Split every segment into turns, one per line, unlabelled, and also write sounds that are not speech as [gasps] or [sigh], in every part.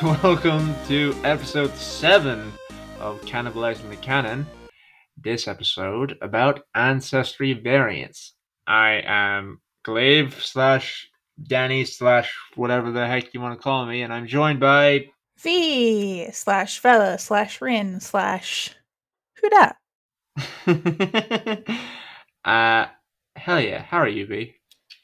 [laughs] Welcome to episode 7 of Cannibalizing the Canon. This episode about ancestry variants. I am Glaive slash Danny slash whatever the heck you want to call me, and I'm joined by.
V slash fella slash Rin slash who dat? [laughs]
uh, hell yeah. How are you, B?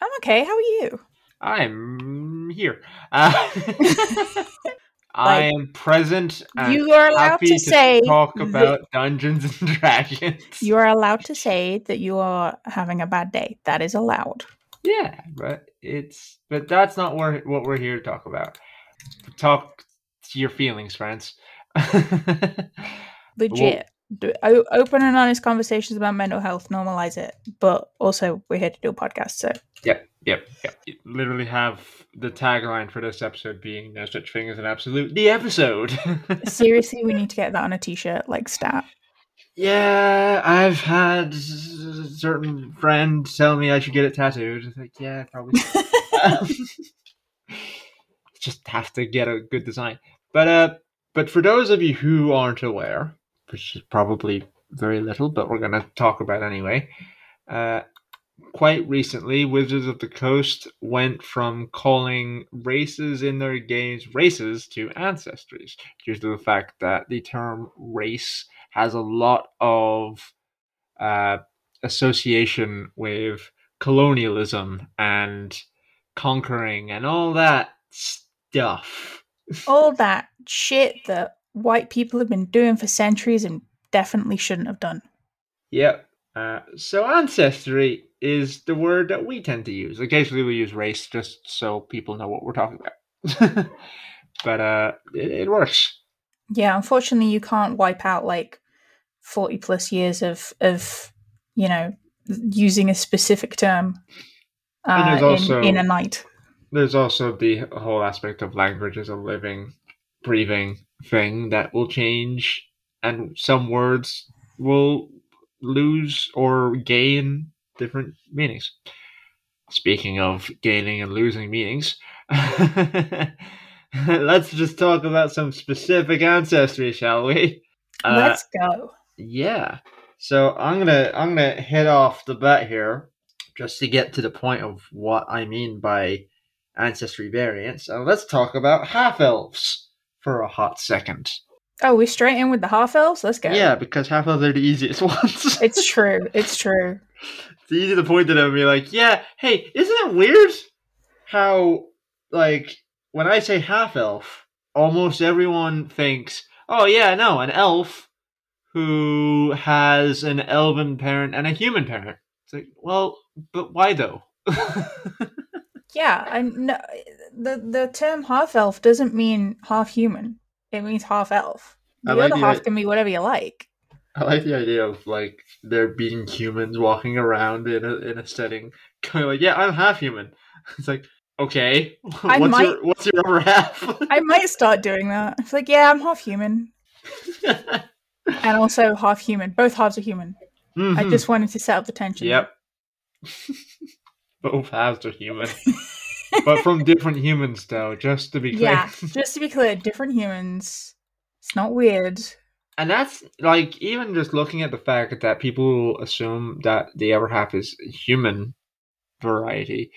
I'm okay. How are you?
I'm here. Uh, [laughs] I am present. And
you are allowed
happy
to say
talk
that-
about Dungeons and [laughs] Dragons.
You are allowed to say that you are having a bad day. That is allowed.
Yeah, but it's but that's not where, what we're here to talk about. Talk to your feelings, friends. [laughs]
Legit. Do, o- open and honest conversations about mental health. Normalize it. But also, we're here to do a podcast. So
Yep, yep, yep. You literally have the tagline for this episode being "No such thing as an absolute." The episode. [laughs]
seriously, we need to get that on a t-shirt. Like stat.
yeah, I've had a certain friend tell me I should get it tattooed. It's like, yeah, probably. Um, [laughs] just have to get a good design. But uh, but for those of you who aren't aware, which is probably very little, but we're gonna talk about anyway. Uh, quite recently, Wizards of the Coast went from calling races in their games races to ancestries, due to the fact that the term race has a lot of uh, association with colonialism and conquering and all that stuff.
All that shit that white people have been doing for centuries and definitely shouldn't have done.
Yep. Uh, so ancestry is the word that we tend to use. Occasionally we use race just so people know what we're talking about. [laughs] but uh, it, it works.
Yeah, unfortunately, you can't wipe out like forty plus years of of you know using a specific term uh,
also-
in, in a night.
There's also the whole aspect of language as a living, breathing thing that will change, and some words will lose or gain different meanings. Speaking of gaining and losing meanings, [laughs] let's just talk about some specific ancestry, shall we? Uh,
Let's go.
yeah. So I'm gonna I'm gonna hit off the bat here, just to get to the point of what I mean by ancestry variants. And let's talk about half elves for a hot second.
Oh, we straight in with the half elves. Let's go.
Yeah, because half elves are the easiest [laughs] ones.
it's true. It's [laughs] true.
it's easy to point to them and be like, yeah, hey, isn't it weird how like when I say half elf, almost everyone thinks, oh yeah, no, an elf who has an elven parent and a human parent. It's like, well, but why though? [laughs]
Yeah, and no, the the term half elf doesn't mean half human. It means half elf. The
I like
other
the
half
i-
can be whatever you like.
I like the idea of like there being humans walking around in a in a setting, kind of like, yeah, I'm half human. [laughs] It's like, okay, [laughs]
I
what's
might-
your what's your other half? [laughs]
I might start doing that. It's like, yeah, I'm half human and also half human. Both halves are human. I
Mhm.
just wanted to set up the tension.
Yep. Both halves are human. But from different humans, though, just to be clear.
Yeah, just to be clear, different humans. It's not weird.
And that's like, even just looking at the fact that people assume that the other half is human variety,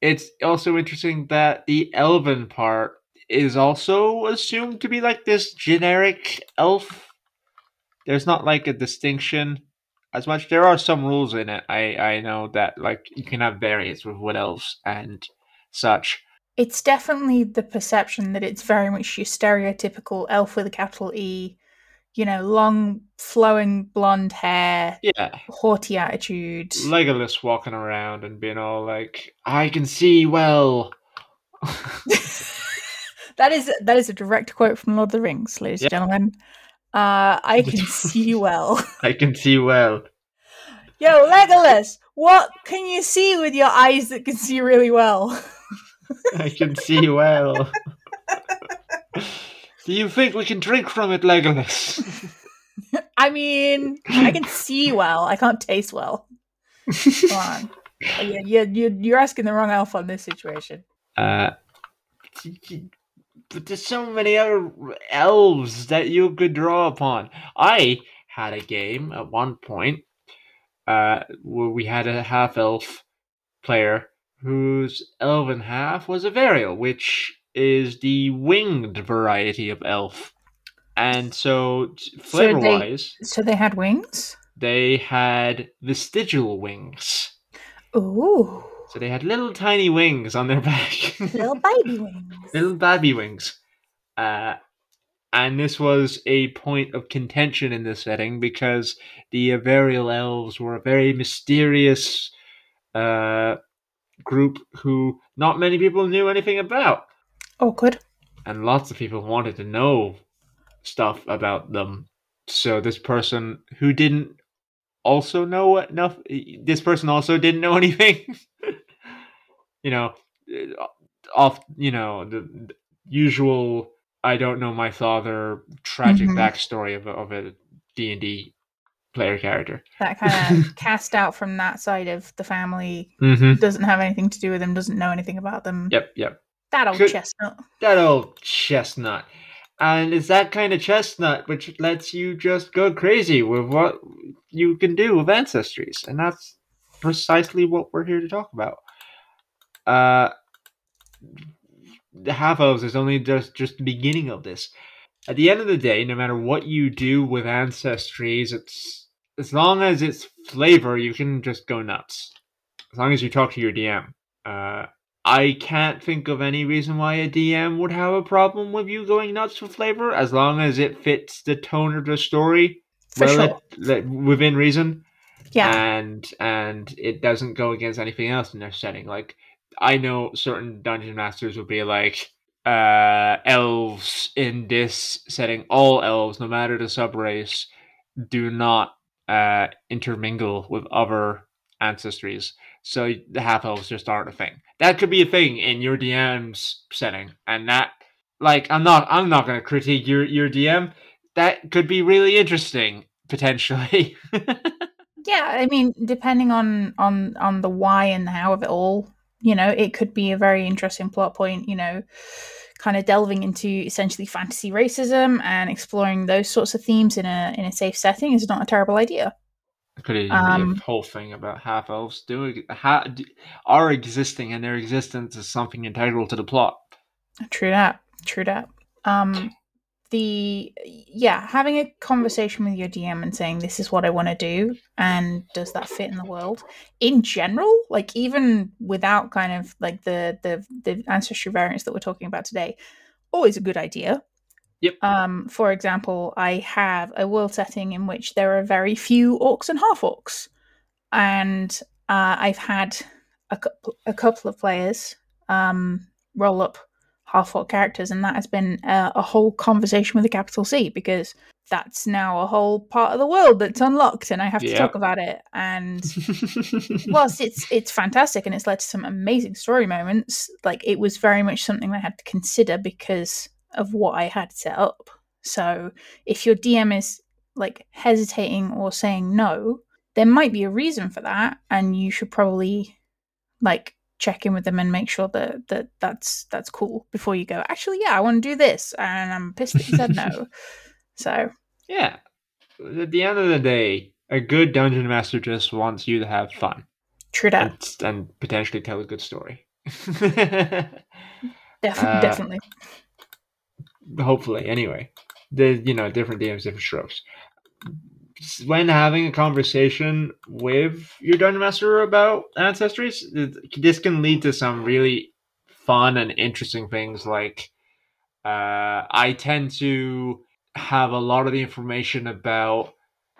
it's also interesting that the elven part is also assumed to be like this generic elf. There's not like a distinction as much. There are some rules in it. I I know that like you can have variants with wood elves and such.
It's definitely the perception that it's very much your stereotypical elf with a capital E, you know, long flowing blonde hair,
Yeah,
haughty attitude.
Legolas walking around and being all like, "I can see well." [laughs]
that is that is a direct quote from Lord of the Rings, ladies
Yeah.
and gentlemen. Uh, I [laughs] can see well.
I can see well.
Yo, Legolas, what can you see with your eyes that can see really well? [laughs] [laughs]
I can see well. [laughs] Do you think we can drink from it, Legolas? [laughs]
I mean, I can see well. I can't taste well. Come on. Yeah, yeah, you, you're asking the wrong elf on this situation.
Uh, but there's so many other elves that you could draw upon. I had a game at one point uh, where we had a half elf player whose elven half was a Varial, which is the winged variety of elf. And so, flavor wise,
so they had wings.
They had vestigial wings.
Ooh.
So they had little tiny wings on their [laughs] back.
little baby wings.
little baby wings. Uh, and this was a point of contention in this setting because the Avariel elves were a very mysterious uh, group who not many people knew anything about.
Oh, good.
And lots of people wanted to know stuff about them. So this person who didn't also know enough, this person also didn't know [laughs] anything. you know, off, you know, the, usual I don't know my father tragic mm-hmm. backstory of a, of a D&D player character.
That kind of [laughs] cast out from that side of the family mm-hmm. doesn't have anything to do with them, doesn't know anything about them.
Yep, yep.
That old Could, chestnut.
That old chestnut. And it's that kind of chestnut which lets you just go crazy with what you can do with ancestries. And that's precisely what we're here to talk about. Uh, the half elves is only just just the beginning of this. At the end of the day, no matter what you do with ancestries, it's as long as it's flavor, you can just go nuts. As long as you talk to your DM. Uh, I can't think of any reason why a DM would have a problem with you going nuts with flavor, as long as it fits the tone of the story,
For well,
sure. within reason.
Yeah,
and and it doesn't go against anything else in their setting. Like I know certain dungeon masters would be like, uh, elves in this setting, all elves, no matter the subrace, do not uh, intermingle with other ancestries. So the half elves just aren't a thing. That could be a thing in your DM's setting, and that, like, I'm not, I'm not going to critique your your DM. That could be really interesting potentially. [laughs]
yeah, I mean, depending on on on the why and how of it all, you know, it could be a very interesting plot point, you know, kind of delving into essentially fantasy racism and exploring those sorts of themes in a in a safe setting is not a terrible idea.
Could um, a whole thing about half elves doing ha, are existing and their existence is something integral to the plot.
True that. True that. Um, the yeah having a conversation with your dm and saying this is what i want to do and does that fit in the world? In general like even without kind of like the the the ancestry variants that we're talking about today always a good idea.
Yep.
Um for example i have a world setting in which there are very few orcs and half orcs and uh, i've had a, a couple of players um roll up half orc characters, and that has been a, a whole conversation with a capital C because that's now a whole part of the world that's unlocked, and I have to talk about it. And [laughs] whilst it's it's fantastic and it's led to some amazing story moments, like it was very much something I had to consider because of what I had set up. So if your DM is like hesitating or saying no, there might be a reason for that, and you should probably like check in with them and make sure that, that that's that's cool before you go actually yeah i want to do this and i'm pissed that you said no. [laughs] So
yeah. At the end of the day a good dungeon master just wants you to have fun.
True
that. And, and potentially tell a good story. [laughs]
Def- uh, definitely.
hopefully. Anyway the you know different dms different strokes when having a conversation with your dungeon master about ancestries, this can lead to some really fun and interesting things. Like, uh, I tend to have a lot of the information about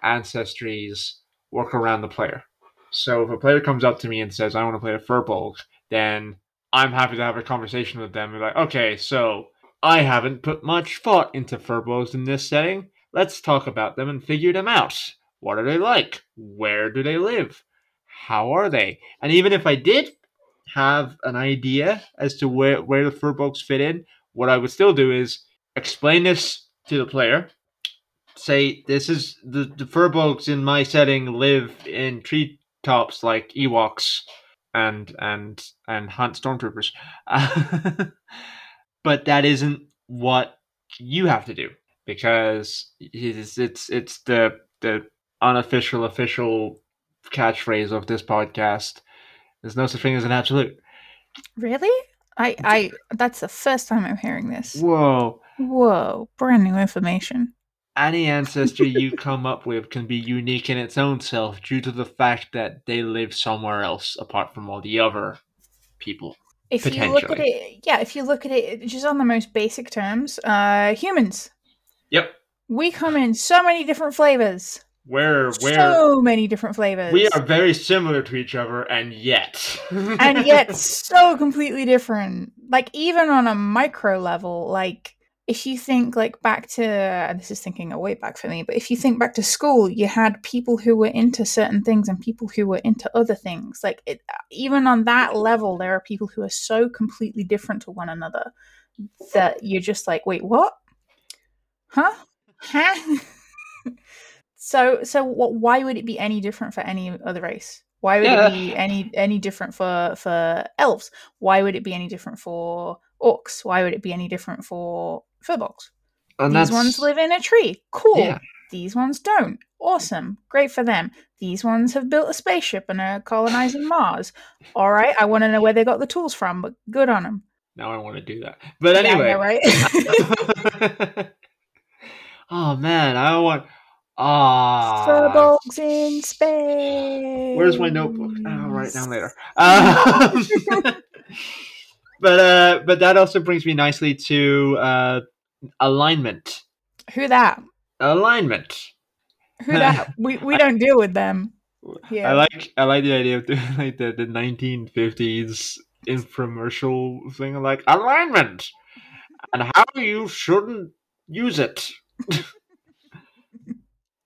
ancestries work around the player. So if a player comes up to me and says, "I want to play a firbolg," then I'm happy to have a conversation with them. And like, okay, so I haven't put much thought into firbolgs in this setting Let's talk about them and figure them out. What are they like? Where do they live? How are they? And even if I did have an idea as to where, where the Firbolgs fit in, what I would still do is explain this to the player. Say, this is the, the Firbolgs in my setting live in treetops like Ewoks and and and hunt stormtroopers. [laughs] but that isn't what you have to do because it's it's, it's the the unofficial official catchphrase of this podcast. There's no such thing as an absolute.
Really? I I that's the first time I'm hearing this.
Whoa.
Whoa, brand new information.
Any ancestry you [laughs] come up with can be unique in its own self due to the fact that they live somewhere else apart from all the other people.
If you look at it, yeah, if you look at it just on the most basic terms, uh, humans,
Yep.
we come in so many different flavors,
Where where
so many different flavors,
we are very similar to each other and yet [laughs]
and yet so completely different. Like even on a micro level, like if you think like back to and this is thinking a way back for me, but if you think back to school, you had people who were into certain things and people who were into other things. Like it, even on that level, there are people who are so completely different to one another that you're just like, wait, what? Huh? Huh? [laughs] so so what? Why would it be any different for any other race? Why would
Yeah.
it be any any different for for elves? Why would it be any different for orcs? Why would it be any different for firbolgs?
and
These
that's-
ones live in a tree. Cool.
Yeah.
These ones don't. Awesome. Great for them. These ones have built a spaceship and are colonizing Mars. All right. I want to know where they got the tools from, but good on them.
Now I want to do that. But anyway.
right? [laughs] [laughs]
oh man, I want ah
Firbolgs in space.
Where's my notebook? I'll write down later. [laughs] Um, [laughs] but uh, but that also brings me nicely to uh, alignment.
Who that?
Alignment.
Who that? [laughs] we we don't deal with them. Yeah.
I like I like the idea of doing like the the 1950s infomercial thing, like alignment and how you shouldn't use it. [laughs]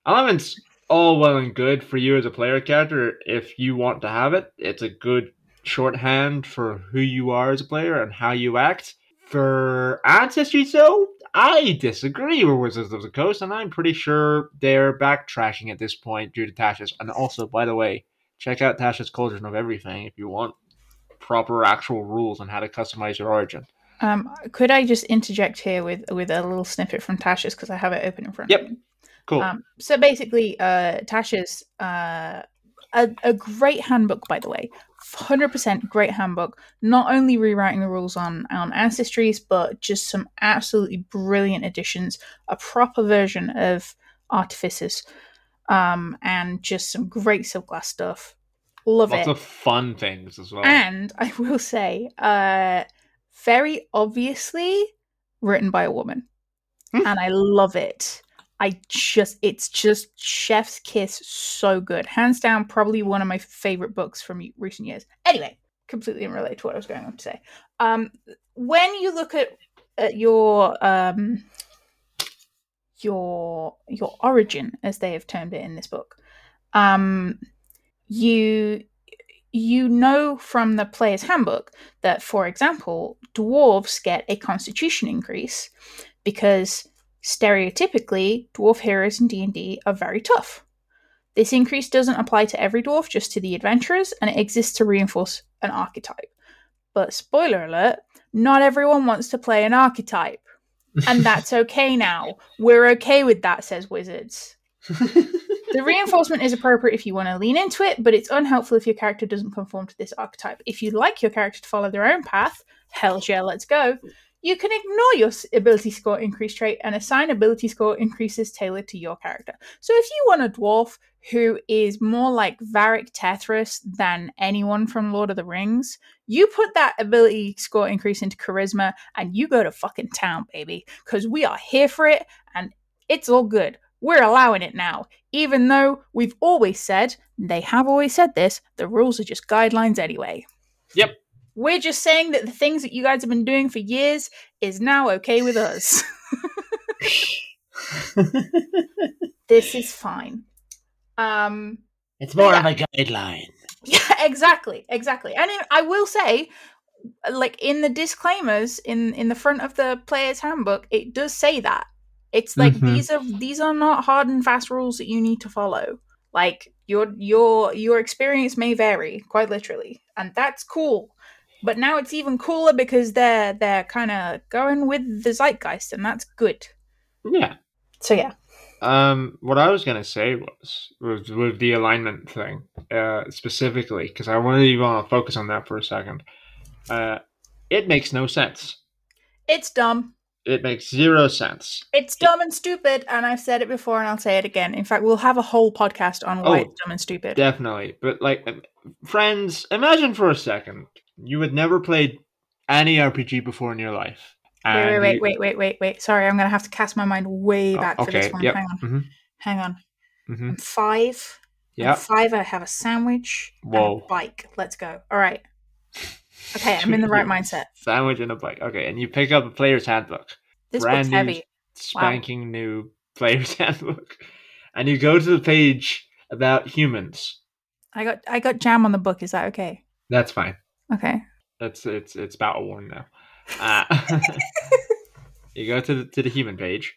Alignment's all well and good for you as a player character if you want to have it. It's a good shorthand for who you are as a player and how you act. For ancestry, though, I disagree with Wizards of the Coast, and I'm pretty sure they're backtracking at this point due to Tasha's. And also, by the way, check out Tasha's Cauldron of Everything if you want proper actual rules on how to customize your origin.
Um, could I just interject here with with a little snippet from Tasha's because I have it open in front
Yep.
of me.
Cool.
Um, so basically, uh, Tasha's uh, a, a great handbook, by the way, hundred percent great handbook. Not only rewriting the rules on on ancestries, but just some absolutely brilliant additions. A proper version of artificers, um, and just some great silk glass stuff. Love
Lots
it.
Lots of fun things as well.
And I will say, uh, very obviously written by a woman.
Hmm.
and I love it. I just, it's just chef's kiss, so good. Hands down, probably one of my favorite books from recent years. Anyway, completely unrelated to what I was going on to say. Um, when you look at, at your, um, your, your origin, as they have termed it in this book, um, you you know from the player's handbook that, for example, dwarves get a constitution increase because stereotypically dwarf heroes in D&D are very tough. This increase doesn't apply to every dwarf, just to the adventurers, and it exists to reinforce an archetype. But spoiler alert, not everyone wants to play an archetype. And that's [laughs] okay now. We're okay with that, says Wizards. [laughs] The reinforcement is appropriate if you want to lean into it, but it's unhelpful if your character doesn't conform to this archetype. If you'd like your character to follow their own path, hell yeah, let's go. You can ignore your ability score increase trait and assign ability score increases tailored to your character. So if you want a dwarf who is more like Varric Tethras than anyone from Lord of the Rings, you put that ability score increase into charisma and you go to fucking town, baby, because we are here for it and it's all good. We're allowing it now, even though we've always said, they have always said this, the rules are just guidelines anyway.
Yep.
We're just saying that the things that you guys have been doing for years is now okay with us. [laughs] this is fine. Um,
it's
more of
a guideline.
yeah, [laughs] exactly, exactly. And it, I will say, like in the disclaimers in in the front of the player's handbook, it does say that it's like
Mhm.
these are these are not hard and fast rules that you need to follow. Like your your your experience may vary, quite literally, and that's cool. But now it's even cooler because they're they're kind of going with the zeitgeist, and that's good.
Yeah.
So yeah,
Um, what I was gonna say was was with the alignment thing, uh, specifically because I really want to focus on that for a second. Uh, it makes no sense.
it's dumb.
It makes zero sense.
It's dumb and stupid, and I've said it before, and I'll say it again. In fact, we'll have a whole podcast on why
Oh,
it's dumb and stupid.
Definitely, but like, um, friends, imagine for a second you had never played any RPG before in your life.
wait, wait, wait,
you-
wait, wait, wait, wait. Sorry, I'm gonna have to cast my mind way
Oh,
back for this one.
Yep.
Hang on,
hmm
hang on.
hmm
I'm five. I'm five. I have a sandwich. and
Whoa.
a bike. Let's go. All right. Okay, I'm in the right [laughs] mindset.
Sandwich and a bike. Okay, and you pick up a player's handbook.
This
Brand
book's
new
heavy.
spanking new player's [laughs] handbook, and you go to the page about humans.
I got I got jam on the book. Is that okay?
That's fine.
Okay.
That's it's it's battle worn now. [laughs] Uh, you go to the, to the human page,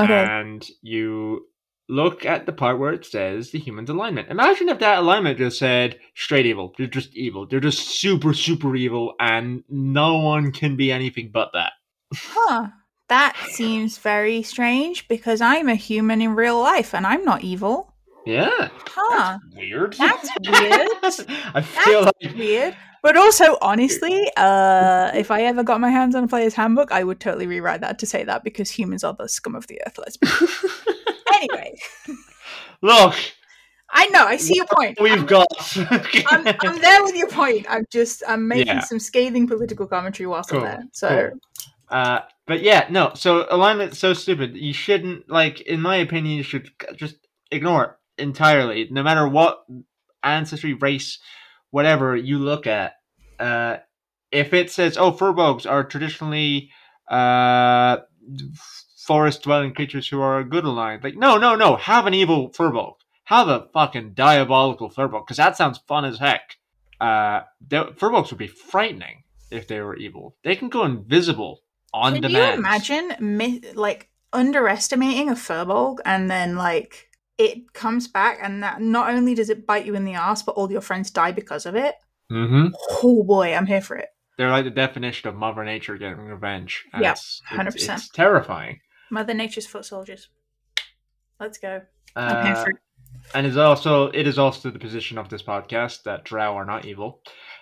Okay.
and you look at the part where it says the human's alignment. Imagine if that alignment just said straight evil. They're just evil. They're just super super evil, and no one can be anything but that.
Huh. That seems very strange because I'm a human in real life and I'm not evil.
Yeah.
Huh.
Weird.
That's [laughs] weird.
I feel
That's
like
weird. But also, honestly, uh, if I ever got my hands on a player's handbook, I would totally rewrite that to say that because humans are the scum of the earth. Let's be [laughs] anyway. [laughs]
look.
I know. I see your point.
We've
I'm,
got. [laughs]
I'm, I'm there with your point. I'm just I'm making
Yeah.
some scathing political commentary whilst
Cool,
I'm there. So
Uh, but yeah, no. So alignment's so stupid. You shouldn't like. In my opinion, you should just ignore it entirely, no matter what ancestry, race, whatever you look at. Uh, if it says, "Oh, firbolgs are traditionally uh, forest-dwelling creatures who are good aligned," like, no, no, no. Have an evil firbolg. Have a fucking diabolical firbolg, because that sounds fun as heck. Uh, the firbolgs would be frightening if they were evil. They can go invisible on
can
demand.
you imagine like underestimating a firbolg and then like it comes back and that not only does it bite you in the ass, but all your friends die because of it.
Mm-hmm.
Oh boy, I'm here for it.
They're like the definition of Mother Nature getting revenge. and
Yeah,
it's-
100%.
It's terrifying.
Mother Nature's foot soldiers. Let's go.
Uh,
for
and it's also it is also the position of this podcast that Drow are not evil.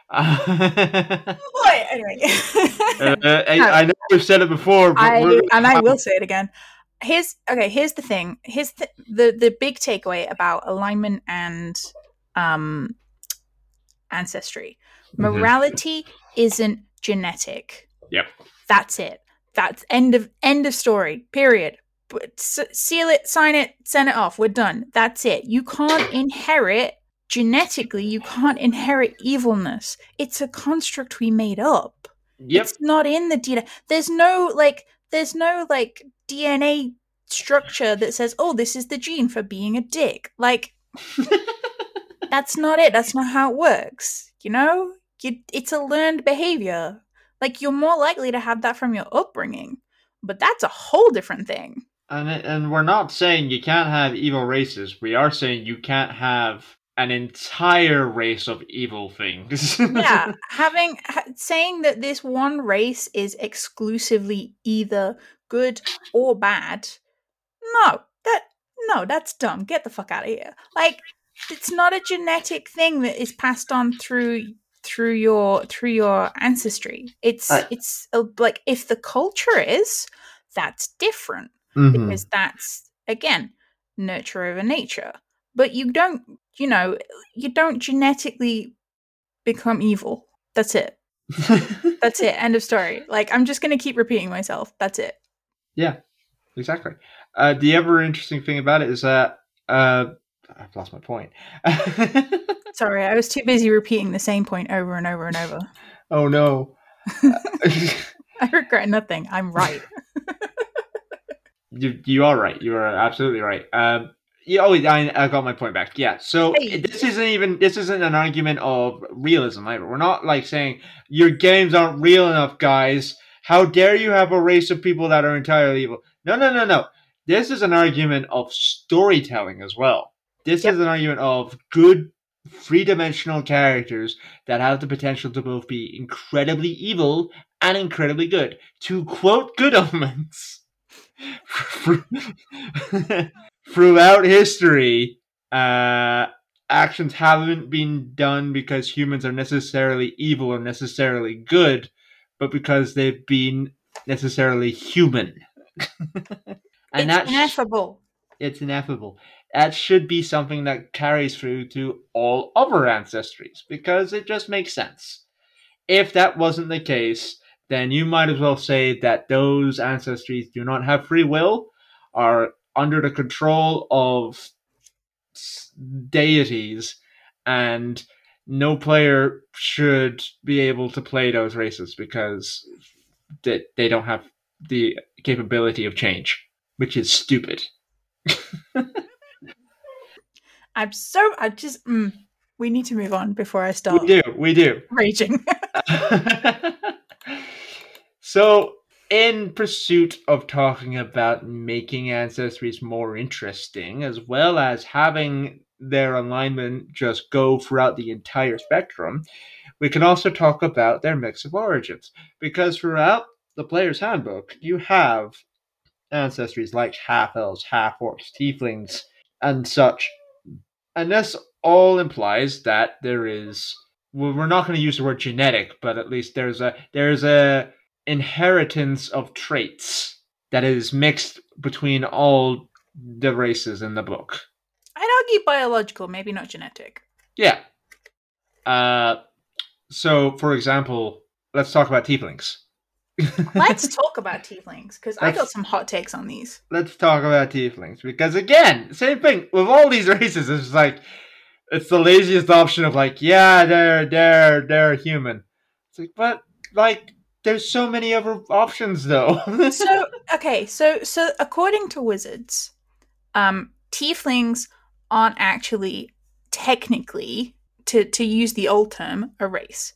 uh, [laughs]
Boy, anyway. [laughs]
I, I know we've said it before, but
I and I will say it again. Here's okay. Here's the thing. Here's the the, the big takeaway about alignment and um ancestry.
Mhm.
Morality isn't genetic.
Yep.
That's it. That's end of end of story. Period. Seal it, sign it, send it off. We're done. That's it. You can't inherit genetically. You can't inherit evilness. It's a construct we made up
Yep.
it's not in the DNA. There's no like there's no like DNA structure that says, "Oh, this is the gene for being a dick." Like [laughs] that's not it. That's not how it works. You know? You, it's a learned behavior. Like you're more likely to have that from your upbringing. But that's a whole different thing.
And and we're not saying you can't have evil races. We are saying you can't have an entire race of evil things. [laughs]
yeah having ha- saying that this one race is exclusively either good or bad no that no that's dumb get the fuck out of here like it's not a genetic thing that is passed on through through your through your ancestry it's
Right.
it's a, like if the culture is that's different
Mhm.
because that's again nurture over nature but you don't you know you don't genetically become evil that's it [laughs] that's it end of story like i'm just going to keep repeating myself that's it
Yeah, exactly. Uh, the ever interesting thing about it is that uh, I've lost my point. [laughs]
sorry i was too busy repeating the same point over and over and over
oh no. [laughs]
i regret nothing i'm right [laughs]
you you are right. You are absolutely right. Um, yeah, oh, I, I got my point back. Yeah. So
Hey.
this isn't even this isn't an argument of realism either. We're not like saying your games aren't real enough, guys. How dare you have a race of people that are entirely evil? No, no, no, no. This is an argument of storytelling as well. This
Yep.
is an argument of good three dimensional characters that have the potential to both be incredibly evil and incredibly good. To quote Good Omens, [laughs] throughout history, uh, actions haven't been done because humans are necessarily evil or necessarily good, but because they've been necessarily human. [laughs]
and it's ineffable.
Sh- it's ineffable. That should be something that carries through to all other ancestries because it just makes sense. If that wasn't the case, then you might as well say that those ancestries do not have free will, are under the control of deities, and no player should be able to play those races because they, they don't have the capability of change, which is stupid. [laughs]
I'm so I just mm, we need to move on before I start.
We do, we do.
Raging. [laughs] [laughs]
so in pursuit of talking about making ancestries more interesting, as well as having their alignment just go throughout the entire spectrum, we can also talk about their mix of origins. Because throughout the player's handbook, you have ancestries like half elves, half orcs, tieflings, and such. And this all implies that there is well, we're not going to use the word genetic, but at least there's a there's a inheritance of traits that is mixed between all the races in the book.
I'd argue biological, maybe not genetic.
Yeah. Uh, so, for example, let's talk about tieflings.
Let's [laughs] talk about tieflings because I got some hot takes on these.
Let's talk about tieflings because again, same thing with all these [laughs] races. It's like it's the laziest option of like, yeah, they're they're they're human. It's like, but like there's so many other options though. [laughs]
so okay, so so according to wizards, um, tieflings aren't actually technically to to use the old term a race.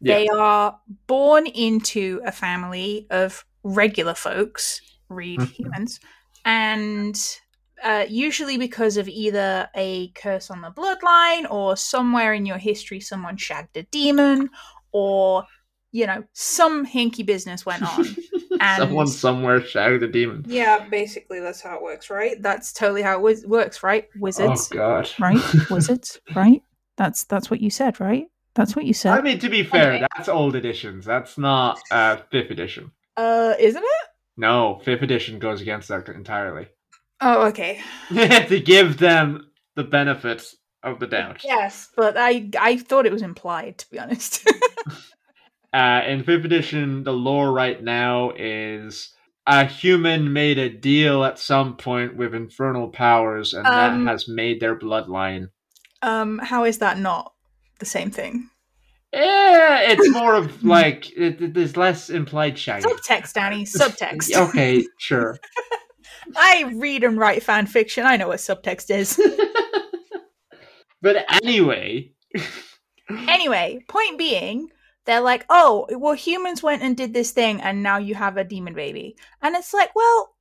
Yeah. They are born into a family of regular folks, read mm-hmm. humans, and uh, usually because of either a curse on the bloodline or somewhere in your history someone shagged a demon or you know, some hinky business went on. [laughs]
And Someone somewhere shagged a demon.
Yeah, basically that's how it works, right? That's totally how it works, right? Wizards.
Oh god.
Right? [laughs] Wizards, right? That's that's what you said, right? That's what you said.
I mean, to be fair, okay. that's old editions. That's not uh, fifth edition.
Uh, isn't it?
No, fifth edition goes against that entirely.
Oh, okay. [laughs]
to give them the benefits of the doubt.
Yes, but I I thought it was implied, to be honest. [laughs]
Uh, in fifth edition, the lore right now is a human made a deal at some point with infernal powers, and um, that has made their bloodline.
Um, how is that not the same thing?
Yeah, it's [laughs] more of like it, it, there's less implied shaggy.
Subtext, Danny. Subtext. [laughs]
okay, sure. [laughs]
I read and write fan fiction. I know what subtext is.
but anyway.
anyway, point being, they're like, oh, well, humans went and did this thing, and now you have a demon baby. And it's like, well,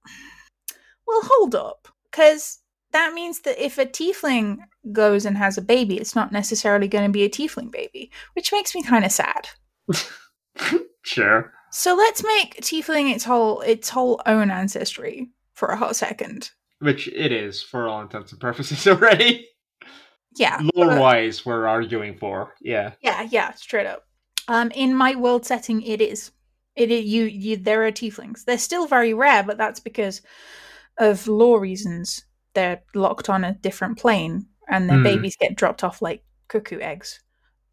well, hold up. Because that means that if a tiefling goes and has a baby, it's not necessarily going to be a tiefling baby, which makes me kind of sad. [laughs]
sure.
So let's make tiefling its whole its whole own ancestry for a hot second.
Which it is for all intents and purposes [laughs] already.
Yeah.
Lore wise, we're arguing for. Yeah.
Yeah, yeah, straight up. Um, in my world setting, it is. It is, you you there are tieflings. They're still very rare, but that's because of law reasons. They're locked on a different plane, and their mm. babies get dropped off like cuckoo eggs.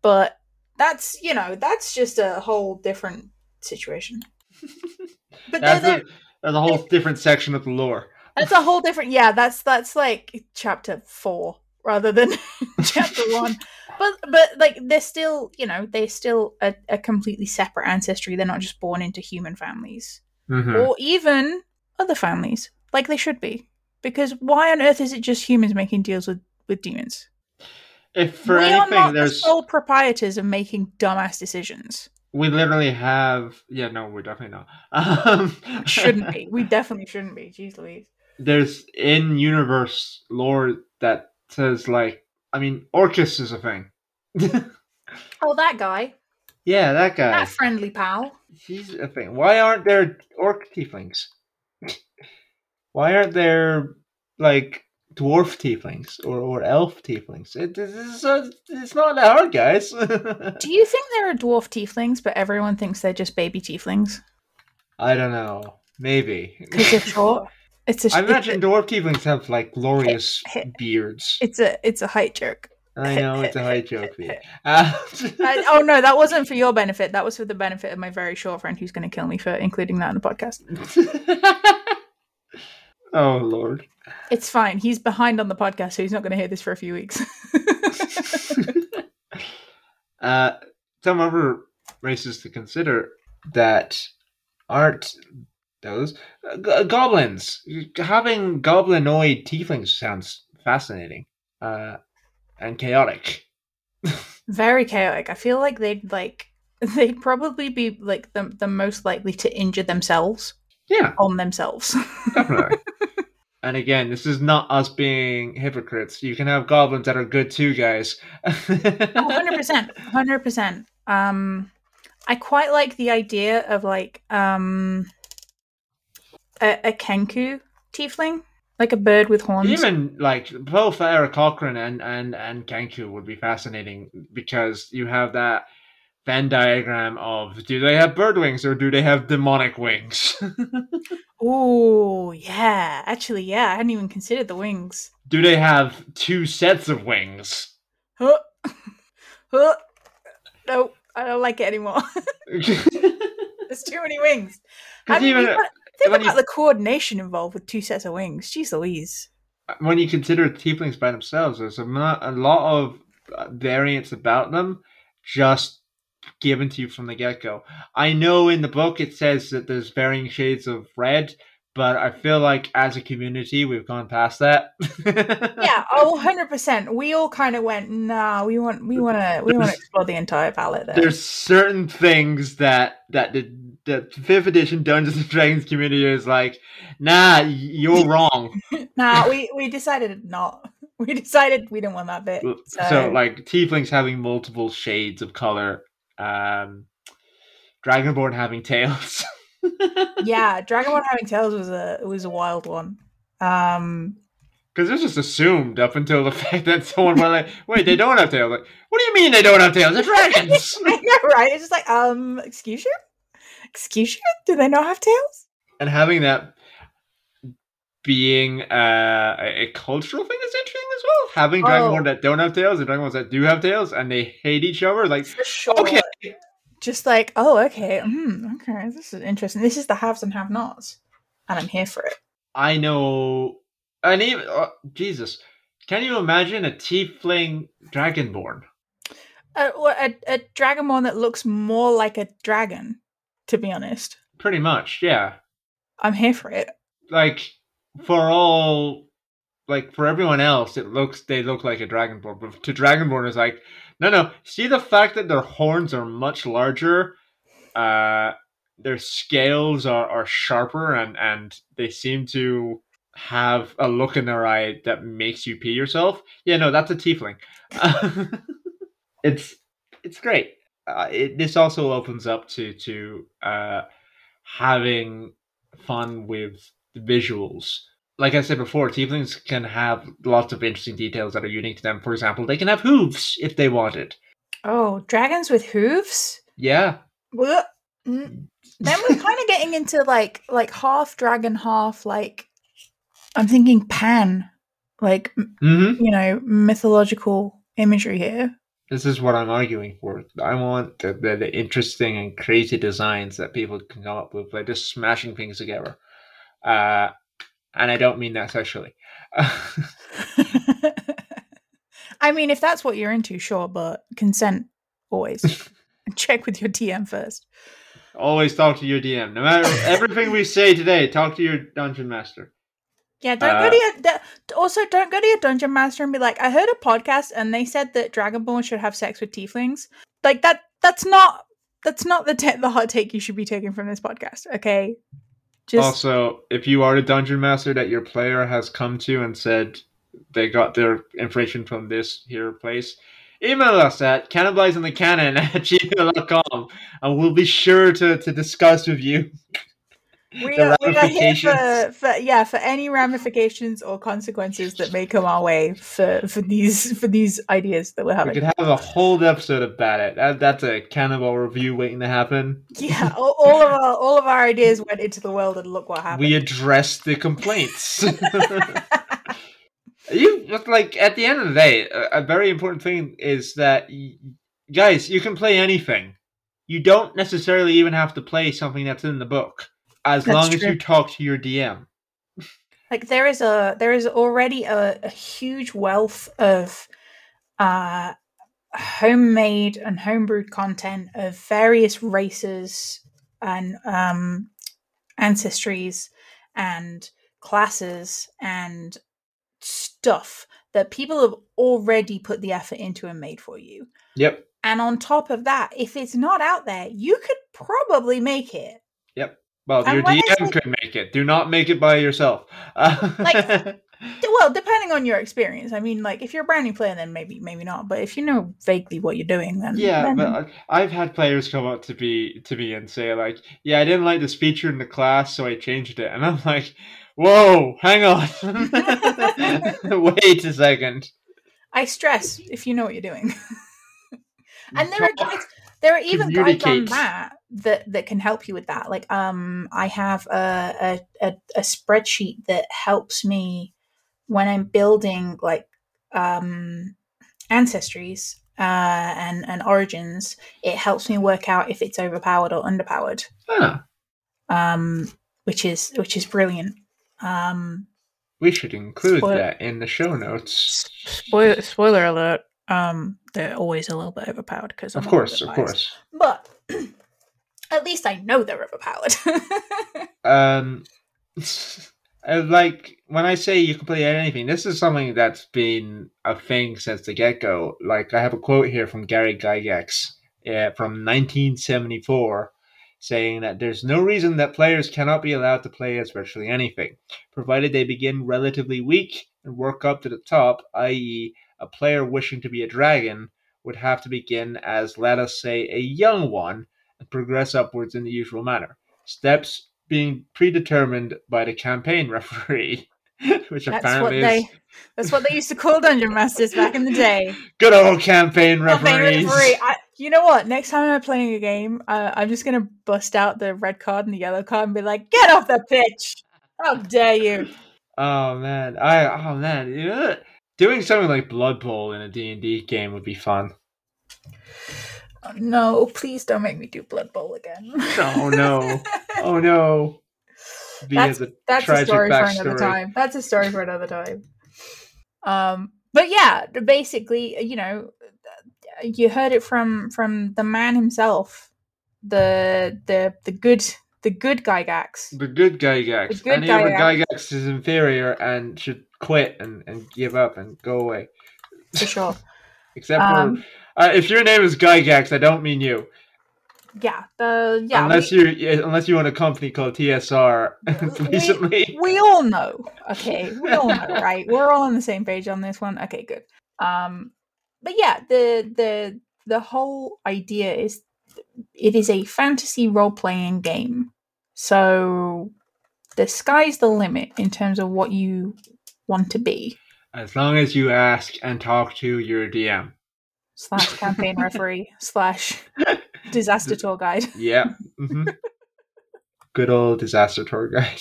But that's you know that's just a whole different situation. [laughs]
but that's, a, that's a whole different section of the lore.
That's a whole different. Yeah, that's that's like chapter four rather than [laughs] chapter one but but like they're still you know they're still a, a completely separate ancestry they're not just born into human families mm-hmm. or even other families like they should be because why on earth is it just humans making deals with with demons
if for we anything are not there's
the sole proprietors of making dumbass decisions
we literally have yeah no we're definitely not [laughs]
um, shouldn't be we [laughs] definitely shouldn't be jeez louise
there's in universe lore that says like I mean, Orcus is a thing. [laughs]
Oh, that guy,
yeah, that guy.
that friendly pal.
He's a thing. Why aren't there orc tieflings? Why aren't there like dwarf tieflings or, or elf tieflings? It, it's, uh, it's not that hard, guys. [laughs]
Do you think there are dwarf tieflings, but everyone thinks they're just baby tieflings
I don't know. Maybe.
because they're short? It's a [laughs]
I
it's
imagine
a,
dwarf tieflings have like glorious beards.
it's a it's a height joke.
I know it's a high joke. [laughs] Uh,
I, oh no, that wasn't for your benefit. That was for the benefit of my very short friend who's going to kill me for including that in the podcast.
Oh lord.
It's fine. He's behind on the podcast, so he's not going to hear this for a few weeks. [laughs]
uh, some other races to consider that aren't those uh, g- goblins. Having goblinoid tieflings sounds fascinating uh, and chaotic. [laughs]
very chaotic. I feel like they'd like [laughs] they'd probably be like the the most likely to injure themselves
Yeah,
on themselves.
definitely. And again, this is not us being hypocrites. You can have goblins that are good too, guys. [laughs]
percent, hundred percent. Um, I quite like the idea of like um a, a kenku tiefling, like a bird with horns.
Even like both Aarakocra and and and Kenku would be fascinating because you have that Venn diagram of do they have bird wings or do they have demonic wings? [laughs]
Oh yeah, actually yeah, I hadn't even considered the wings.
do they have two sets of wings?
Huh. [laughs] Huh. No, I don't like it anymore. [laughs] There's too many wings. I mean,
even
you got- think about
you-
the coordination involved with two sets of wings. Jeez Louise.
when you consider tieflings by themselves, there's a, a lot of uh, variants about them just given to you from the get go. I know in the book it says that there's varying shades of red, but I feel like as a community we've gone past that. [laughs]
Yeah, oh 100 percent. We all kind of went, nah, we want we wanna we wanna explore the entire palette there.
There's certain things that that the, the fifth edition Dungeons and Dragons community is like, nah, you're [laughs] wrong.
nah, [laughs] we, we decided not. We decided we didn't want that bit.
so,
So,
like tieflings having multiple shades of color um dragonborn having tails [laughs]
yeah, Dragonborn having tails was a was a wild one. Um
because it's just assumed up until the [laughs] fact that someone went like wait they don't have tails like what do you mean they don't have tails they're dragons [laughs]
I know, right? It's just like, um, excuse you? Excuse you? Do they not have tails?
and having that being uh, a, a cultural thing is interesting having
Oh.
dragonborn that don't have tails and dragonborns that do have tails and they hate each other like
For sure.
okay
Just like, oh, okay, hmm, okay, this is interesting. This is the haves and have nots. And I'm here for it.
I know. And even uh, Jesus, can you imagine a tiefling dragonborn?
A, a, a Dragonborn that looks more like a dragon, to be honest.
Pretty much, yeah.
I'm here for it.
Like for all, like for everyone else, it looks they look like a dragonborn, but to dragonborn is like, no, no. See the fact that their horns are much larger, uh, their scales are are sharper, and and they seem to have a look in their eye that makes you pee yourself. Yeah, no, that's a tiefling. [laughs] it's it's great. Uh, it, this also opens up to to uh, having fun with the visuals. Like I said before, tieflings can have lots of interesting details that are unique to them. For example, they can have hooves if they wanted.
Oh, dragons with hooves?
Yeah.
Mm. Then we're kind of getting into like like half dragon, half like I'm thinking pan, like
mm-hmm.
you know mythological imagery here.
this is what I'm arguing for. I want the, the, the interesting and crazy designs that people can come up with, like just smashing things together. Uh, and I don't mean that sexually. [laughs] [laughs]
I mean, if that's what you're into, sure, but consent always. [laughs] Check with your DM first.
Always talk to your DM. No matter everything we say today, talk to your dungeon master.
Yeah, don't
Uh,
go to your. d- Also, don't go to your dungeon master and be like, "I heard a podcast and they said that Dragonborn should have sex with tieflings." Like that. That's not. That's not the ta- the hot take you should be taking from this podcast. Okay, just
also, if you are a dungeon master that your player has come to and said, they got their information from this here place, email us at cannibalizingthecanon at [laughs] gmail.com and we'll be sure to, to discuss with you [laughs]
We are, we are here for, for yeah for any ramifications or consequences that may come our way for, for these for these ideas that we're having.
We could have a whole episode about it. That, that's a cannibal review waiting to happen.
Yeah, all, all of our all of our ideas went into the world, and look what happened.
We addressed the complaints. [laughs] [laughs] you like at the end of the day, a, a very important thing is that y- guys, you can play anything. You don't necessarily even have to play something that's in the book, as
That's
long as you talk to your DM.
like there is a there is already a, a huge wealth of uh homemade and homebrewed content of various races and um ancestries and classes and stuff that people have already put the effort into and made for you
Yep.
and on top of that if it's not out there you could probably make it
Well, your DM could make it. Do not make it by yourself.
Like- [laughs] well depending on your experience i mean like if you're a brand new player then maybe maybe not but if you know vaguely what you're doing then
Yeah,
then-
but I've had players come up to be to me and say like, "Yeah, I didn't like this feature in the class, so I changed it." And I'm like, "Whoa, hang on, [laughs] [laughs] wait a second.
I stress if you know what you're doing. and there are guides, there are even guides on that that that can help you with that. Like um, I have a a, a, a spreadsheet that helps me when I'm building like um ancestries uh and and origins. It helps me work out if it's overpowered or underpowered.
Huh.
Um, which is which is brilliant. Um,
We should include
Spoil-
that in the show notes.
spoiler spoiler alert. Um, they're always a little bit overpowered because
Of course, of course.
But at least I know they're overpowered. [laughs]
Um, [laughs] like when I say you can play anything. This is something that's been a thing since the get go. Like I have a quote here from Gary Gygax uh, from 1974, saying that there's no reason that players cannot be allowed to play as virtually anything, provided they begin relatively weak and work up to the top. I.e., a player wishing to be a dragon would have to begin as, let us say, a young one and progress upwards in the usual manner. Steps being predetermined by the campaign referee, [laughs] which
that's what
apparently
they.
is [laughs]
That's what they used to call dungeon masters back in the day. [laughs]
good old campaign
Campaign
referees.
referee. I, you know what? Next time I'm playing a game, uh, I'm just gonna bust out the red card and the yellow card and be like, "Get off the pitch! How dare you!"
Oh man, I oh man, yeah. doing something like Blood Bowl in a D and D game would be fun.
No, please don't make me do Blood Bowl again.
Oh no, oh no. [laughs]
That's-
a
That's a story for another time. That's a story for another time. Um, but yeah, basically, you know, you heard it from from the man himself, the the the good the good Gygax.
The good Gygax.
The good
Any other
Gygax.
Gygax is inferior and should quit and, and give up and go away.
for sure. [laughs]
Except
Um,
for uh, if your name is Gygax, I don't mean you.
yeah, the yeah.
unless
we,
you unless you own a company called TSR
We- [laughs]
recently.
we all know. Okay, we all know, [laughs] right? We're all on the same page on this one. Okay, good. Um, but yeah, the the the whole idea is it is a fantasy role playing game. So the sky's the limit in terms of what you want to be.
As long as you ask and talk to your DM.
Slash campaign referee [laughs] slash disaster tour guide.
Yeah. hmm Good old disaster tour guide.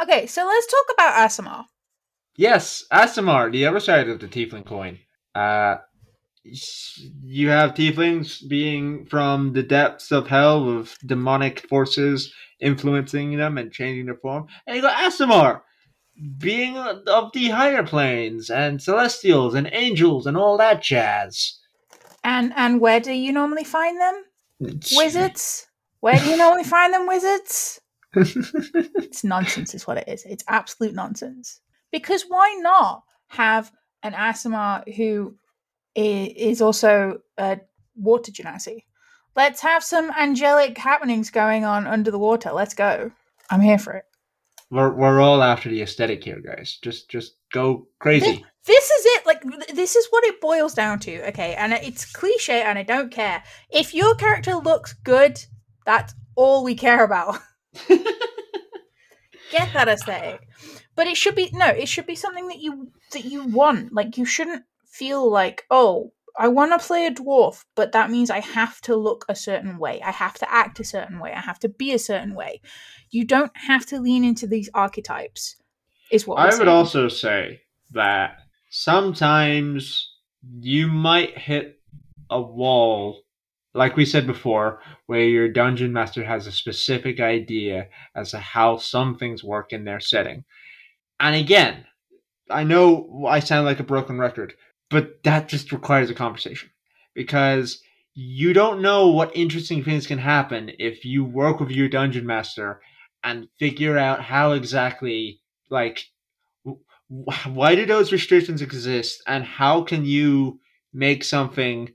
Okay, so let's talk about Aasimar.
Yes, Aasimar, the other side of the tiefling coin. Uh, you have tieflings being from the depths of hell with demonic forces influencing them and changing their form. And you got Aasimar, being of the higher planes and celestials and angels and all that jazz.
And and where do you normally find them? Wizards? Where do you normally find them, wizards? [laughs] It's nonsense, is what it is. It's absolute nonsense. Because why not have an Aasimar who is also a water genasi? Let's have some angelic happenings going on under the water. Let's go. I'm here for it.
We're, we're all after the aesthetic here, guys. Just just go crazy.
This is it. Like this is what it boils down to. Okay, and it's cliche, and I don't care if your character looks good. That's all we care about. [laughs] Get that aesthetic, but it should be no. It should be something that you that you want. Like you shouldn't feel like oh. I want to play a dwarf, but that means I have to look a certain way. I have to act a certain way. I have to be a certain way. You don't have to lean into these archetypes. Is what
I would also say that sometimes you might hit a wall, like we said before, where your dungeon master has a specific idea as to how some things work in their setting. And again, I know I sound like a broken record, but that just requires a conversation because you don't know what interesting things can happen if you work with your dungeon master and figure out how exactly like why do those restrictions exist and how can you make something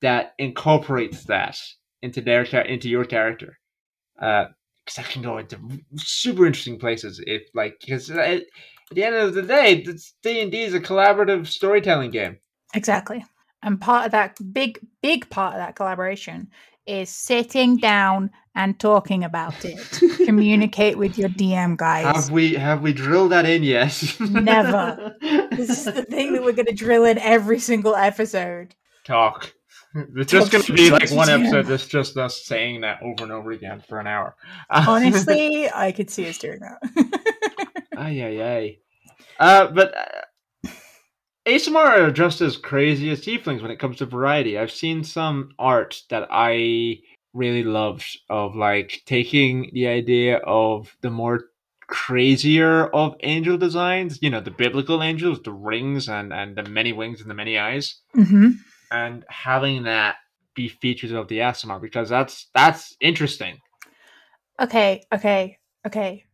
that incorporates that into their into your character uh, because that can go into super interesting places if like because uh, at the end of the day D and D is a collaborative storytelling game.
Exactly. And part of that big, big part of that collaboration is sitting down and talking about it. Communicate with your DM guys.
Have we have we drilled that in yet? [laughs]
Never. This is the thing that we're going to drill in every single episode.
Talk. It's just going to be like one episode
DM.
that's just us saying that over and over again for an hour.
Honestly, [laughs] I could see us doing that. [laughs]
Ay, ay, ay. Uh, but uh, Aasimar are just as crazy as tieflings when it comes to variety. I've seen some art that I really loved of like taking the idea of the more crazier of angel designs, you know, the biblical angels, the rings and, and the many wings and the many eyes,
hmm
and having that be features of the Aasimar because that's that's interesting.
Okay, okay, okay.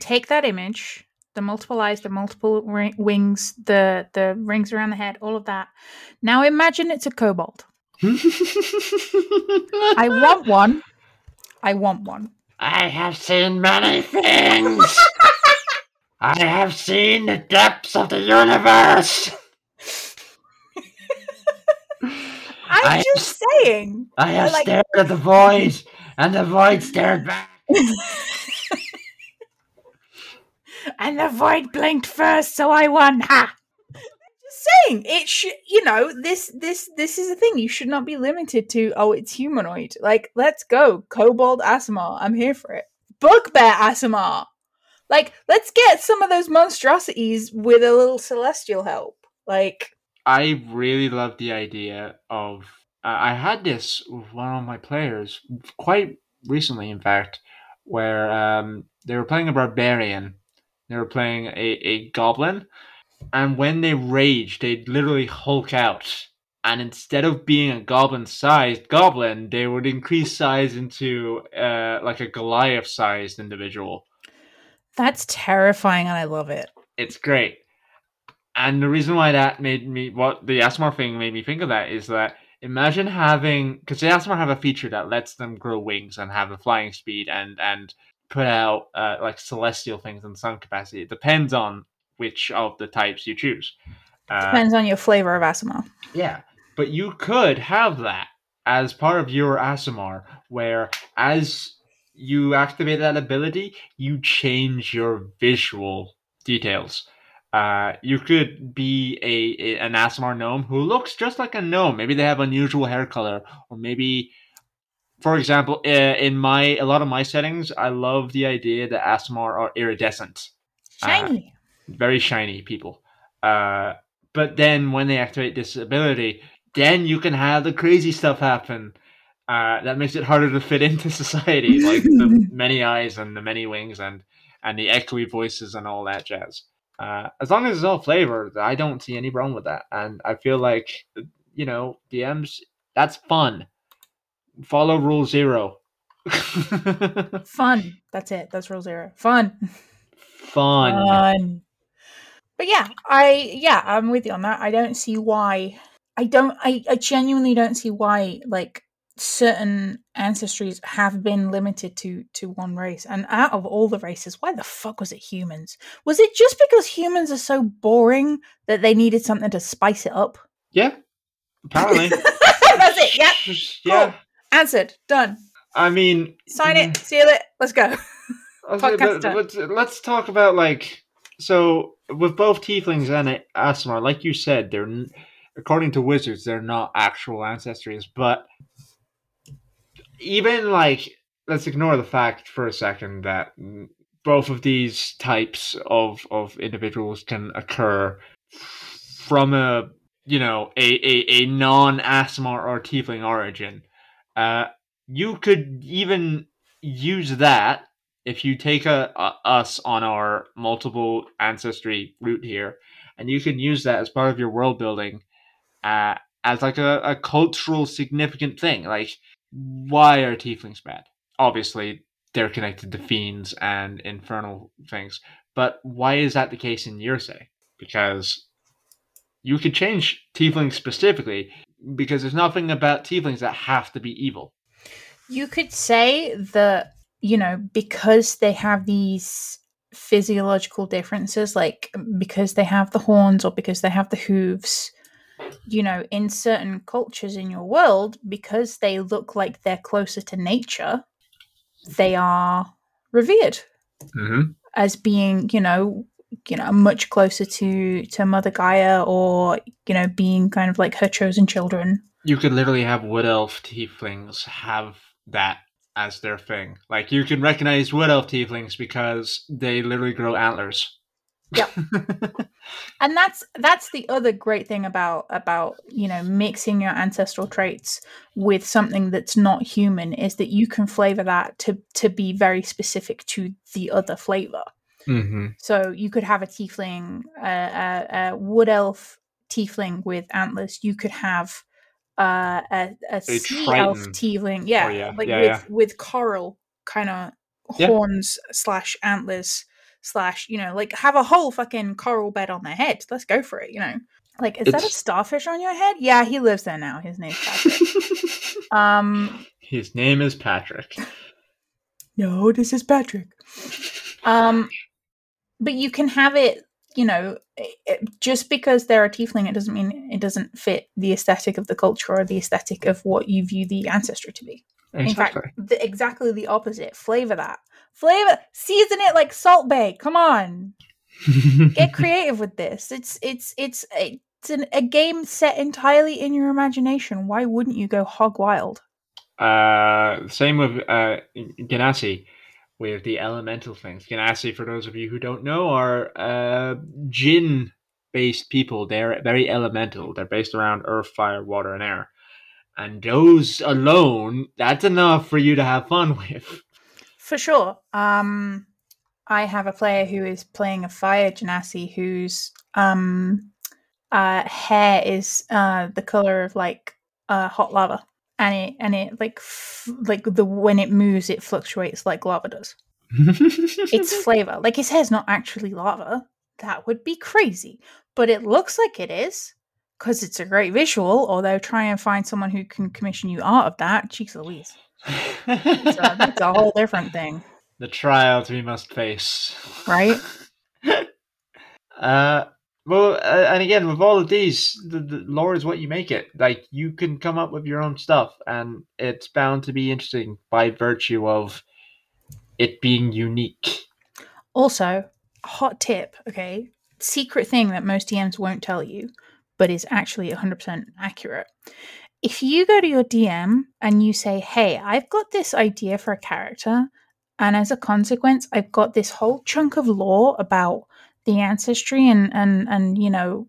Take that image, the multiple eyes, the multiple wings, the the rings around the head, all of that. Now imagine it's a kobold. I want one. I want one.
I have seen many things. I have seen the depths of the universe.
I'm
I-
just saying.
I have
like-
stared at the void, and the void stared back. [laughs]
and the void blinked first, so I won. Ha! Saying, it should. You know, this this this is a thing. You should not be limited to. Oh, it's humanoid. Like, let's go, Kobold Aasimar. I'm here for it. Bugbear Aasimar. Like, let's get some of those monstrosities with a little celestial help. Like,
I really love the idea of. Uh, I had this with one of my players quite recently, in fact, where um, they were playing a barbarian. They were playing a, a goblin, and when they rage, they literally hulk out. And instead of being a goblin-sized goblin, they would increase size into uh, like a Goliath-sized individual.
that's terrifying, and I love it.
it's great. And the reason why that made me what the Aasimar thing made me think of that is that imagine having because the Aasimar have a feature that lets them grow wings and have a flying speed and and put out uh, like celestial things in some capacity. It depends on which of the types you choose. Uh,
Depends on your flavor of Aasimar.
yeah, but you could have that as part of your Aasimar, where as you activate that ability, you change your visual details. Uh, you could be a, a an Aasimar gnome who looks just like a gnome. Maybe they have unusual hair color, or maybe, for example, uh, in my a lot of my settings, I love the idea that Aasimar are iridescent
Shiny.
Very shiny people. Uh, but then when they activate this ability, then you can have the crazy stuff happen. Uh, that makes it harder to fit into [laughs] society, like the [laughs] many eyes and the many wings and and the echoey voices and all that jazz. Uh, as long as it's all flavor, I don't see any problem with that. And I feel like you know DMs, that's fun. Follow rule zero. [laughs]
Fun. That's it. That's rule zero. Fun.
fun.
Fun. But yeah, I yeah, I'm with you on that. I don't see why. I don't. I, I genuinely don't see why like certain ancestries have been limited to to one race and out of all the races why the fuck was it humans was it just because humans are so boring that they needed something to spice it up
Yeah, apparently. [laughs]
that's it yeah [laughs]
yeah.
answered done
I mean,
sign it mm. seal it let's go Podcast
let's, let's talk about like so with both tieflings and Aasimar, like you said, they're according to wizards, they're not actual ancestries, but even like let's ignore the fact for a second that both of these types of of individuals can occur from a you know a a, a non Aasimar or tiefling origin. Uh, you could even use that if you take a, a us on our multiple ancestry route here, and you can use that as part of your world building, uh, as like a, a cultural significant thing. Like, why are tieflings bad? Obviously, they're connected to fiends and infernal things, but why is that the case in Yursei? Because you could change tieflings specifically because there's nothing about tieflings that have to be evil.
You could say that, you know, because they have these physiological differences, like because they have the horns or because they have the hooves, you know, in certain cultures in your world, because they look like they're closer to nature, they are revered
Mm-hmm.
as being, you know, you know, much closer to to Mother Gaia or, you know, being kind of like her chosen children.
You could literally have wood elf tieflings have that as their thing. Like you can recognize wood elf tieflings because they literally grow antlers.
Yep. [laughs] and that's that's the other great thing about about you know mixing your ancestral traits with something that's not human is that you can flavor that to to be very specific to the other flavor
mm-hmm.
so you could have a tiefling a, a wood elf tiefling with antlers you could have uh, a, a, sea elf
triton.
tiefling yeah,
Oh, yeah.
like
Yeah,
with
yeah.
with coral kind of horns slash antlers slash you know like have a whole fucking coral bed on their head let's go for it you know like is that a starfish on your head yeah he lives there now his name's patrick [laughs] um
His name is Patrick.
no this is patrick um but you can have it you know it- just because they're a tiefling it doesn't mean it doesn't fit the aesthetic of the culture or the aesthetic of what you view the ancestry to be. In fact
Exactly.
the, exactly the opposite. Flavor that. Flavor season it like Salt Bae come on. [laughs] Get creative with this. It's it's it's it's an, a game set entirely in your imagination. Why wouldn't you go hog wild?
Uh, same with uh, genasi, with the elemental things. genasi, for those of you who don't know, are uh, Jin-based people. They're very elemental. They're based around earth, fire, water, and air. And those alone, that's enough for you to have fun [laughs] with.
for sure um i have a player who is playing a fire genasi whose um uh hair is uh the color of like uh hot lava and it and it like f- like the when it moves it fluctuates like lava does [laughs] it's flavor. Like his hair's not actually lava. That would be crazy. But it looks like it is because it's a great visual. Although try and find someone who can commission you art of that. Jeez Louise. That's a [laughs] whole different thing,
the trials we must face.
right? [laughs]
Uh, well, uh, and again, with all of these, the, the lore is what you make it. Like you can come up with your own stuff, and it's bound to be interesting by virtue of it being unique.
Also, hot tip, okay? Secret thing that most DMs won't tell you, but is actually 100% accurate. If you go to your DM and you say, hey, I've got this idea for a character, and as a consequence, I've got this whole chunk of lore about the ancestry and, and, and you know,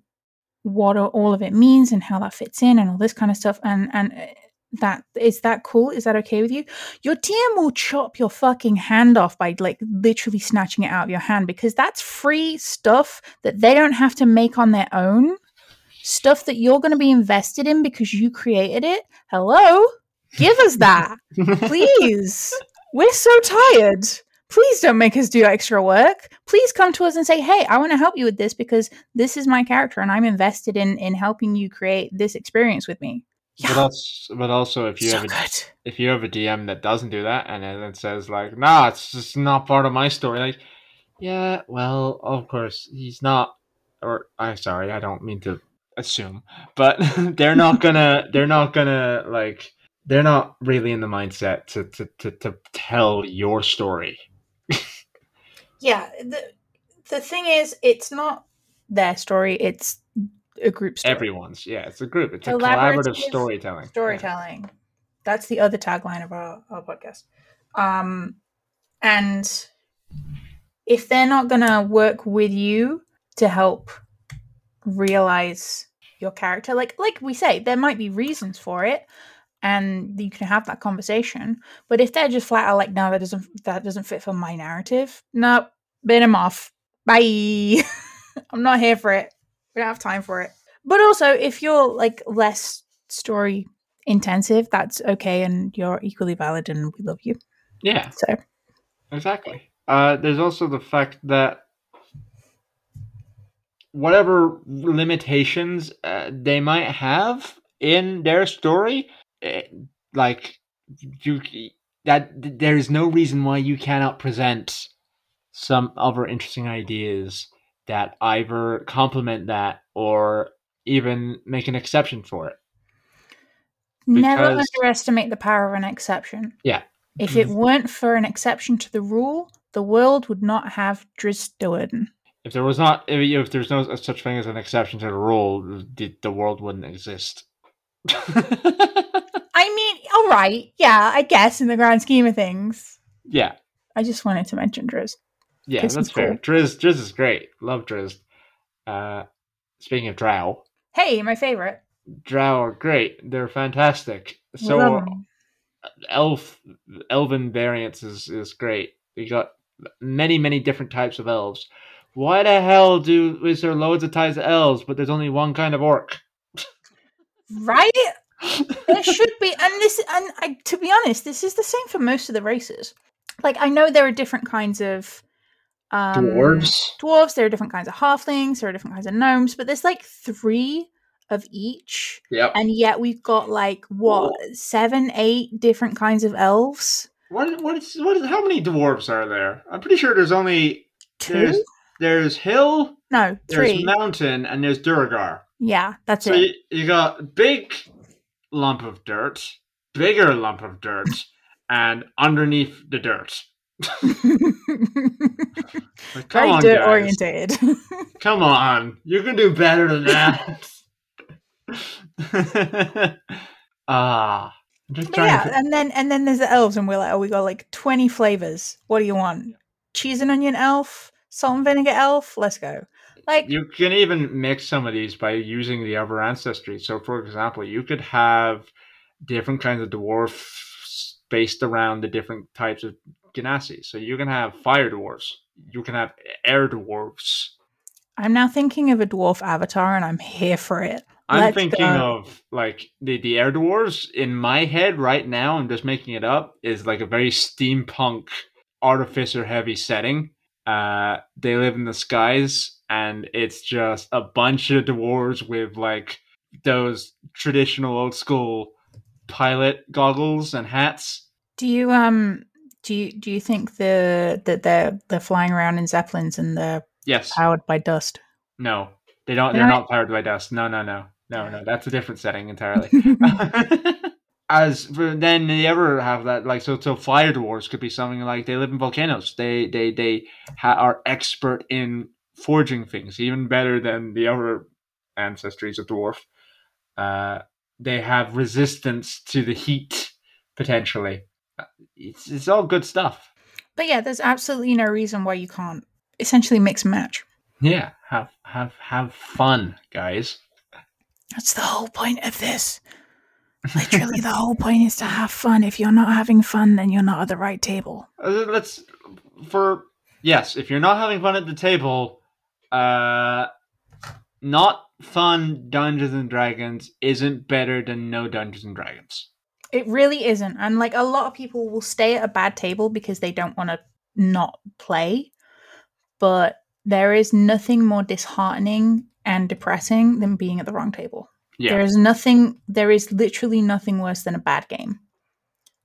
what all of it means and how that fits in and all this kind of stuff, and, and uh, that is that cool? Is that okay with you? your DM will chop your fucking hand off by like literally snatching it out of your hand because that's free stuff that they don't have to make on their own. Stuff that you're going to be invested in because you created it. Hello? Give us that, [laughs] please. We're so tired. Please don't make us do extra work. Please come to us and say, "Hey, I want to help you with this because this is my character and I'm invested in in helping you create this experience with me."
But also, but also if you
so
have a,
good.
if you have a DM that doesn't do that and then it says like, "Nah, it's just not part of my story," like, yeah, well, of course he's not. Or I'm sorry, I don't mean to assume, but [laughs] they're not [laughs] gonna, they're not gonna like, they're not really in the mindset to to to, to tell your story.
Yeah, the the thing is, it's not their story; it's a group story.
Everyone's, yeah, it's a group. It's a
Collaborative
storytelling.
storytelling. That's the other tagline of our, our podcast. Um, and if they're not gonna work with you to help realize your character, like like we say, there might be reasons for it, and you can have that conversation. But if they're just flat out like, no, that doesn't that doesn't fit for my narrative, no, bin them off. Bye. [laughs] I'm not here for it. We don't have time for it. But also, if you're like less story intensive, that's okay, and you're equally valid, and we love you.
Yeah,
So
exactly. Uh, there's also the fact that whatever limitations uh, they might have in their story, Eh, like you, that there is no reason why you cannot present some other interesting ideas that either complement that or even make an exception for it.
never underestimate the power of an exception.
Yeah.
If it weren't for an exception to the rule, the world would not have Drizzt Do'Urden.
If there was not, if, if there's no such thing as an exception to the rule, the, the world wouldn't exist. [laughs]
All right, yeah, I guess in the grand scheme of things.
yeah,
I just wanted to mention Drizzt.
yeah, that's fair.
cool.
Drizzt, Drizzt is great. Love Drizzt. Uh, speaking of Drow,
Hey, my favorite.
Drow are great. They're fantastic. So elf, elven variants is is great. You got many many different types of elves. Why the hell do is there loads of types of elves, but there's only one kind of orc?
right? There should be and this and I, to be honest this is the same for most of the races like i know there are different kinds of um
Dwarves.
dwarves there are different kinds of halflings there are different kinds of gnomes but there's like three of each
Yep.
and yet we've got like what seven eight different kinds of elves
What what is what is how many dwarves are there? I'm pretty sure there's only
two
there's there's hill,
no three.
there's mountain, and there's Duergar.
yeah that's
So
it
you, you got big lump of dirt, bigger lump of dirt, [laughs] and underneath the dirt. Like, [laughs] come
very
on,
dirt
guys.
orientated [laughs]
Come on, you can do better than that. ah, I'm just
But yeah,
to.
and then and then there's the elves, and we're like, oh, we got like twenty flavors. What do you want? Cheese and onion elf, salt and vinegar elf. Let's go. Like,
You can even mix some of these by using the other ancestry. So, for example, you could have different kinds of dwarfs based around the different types of genasi. So, you can have fire dwarfs, you can have air dwarfs.
I'm now thinking of a dwarf avatar, and I'm here for it.
I'm
Let's
thinking
go.
of like the, the air dwarves in my head right now. I'm just making it up. Is like a very steampunk, artificer heavy setting. Uh, they live in the skies, and it's just a bunch of dwarves with like those traditional old school pilot goggles and hats.
Do you um do you do you think the that they're they're flying around in zeppelins and they're
Yes.
powered by dust?
No, they don't. They're not powered by dust. No, no, no, no, no. That's a different setting entirely. [laughs] [laughs] As for then they ever have that like so so fire dwarves could be something like they live in volcanoes. They they they ha- are expert in forging things, even better than the other ancestries of dwarf. Uh, they have resistance to the heat potentially. Uh, It's it's all good stuff.
But yeah, there's absolutely no reason why you can't essentially mix and match.
Yeah, have have have fun, guys.
That's the whole point of this. Literally, the whole point is to have fun. If you're not having fun, then you're not at the right table.
Uh, let's for yes if you're not having fun at the table uh not fun dungeons and dragons isn't better than no dungeons and dragons
It really isn't. And like a lot of people will stay at a bad table because they don't want to not play. But there is nothing more disheartening and depressing than being at the wrong table.
Yeah.
There is nothing. There is literally nothing worse than a bad game.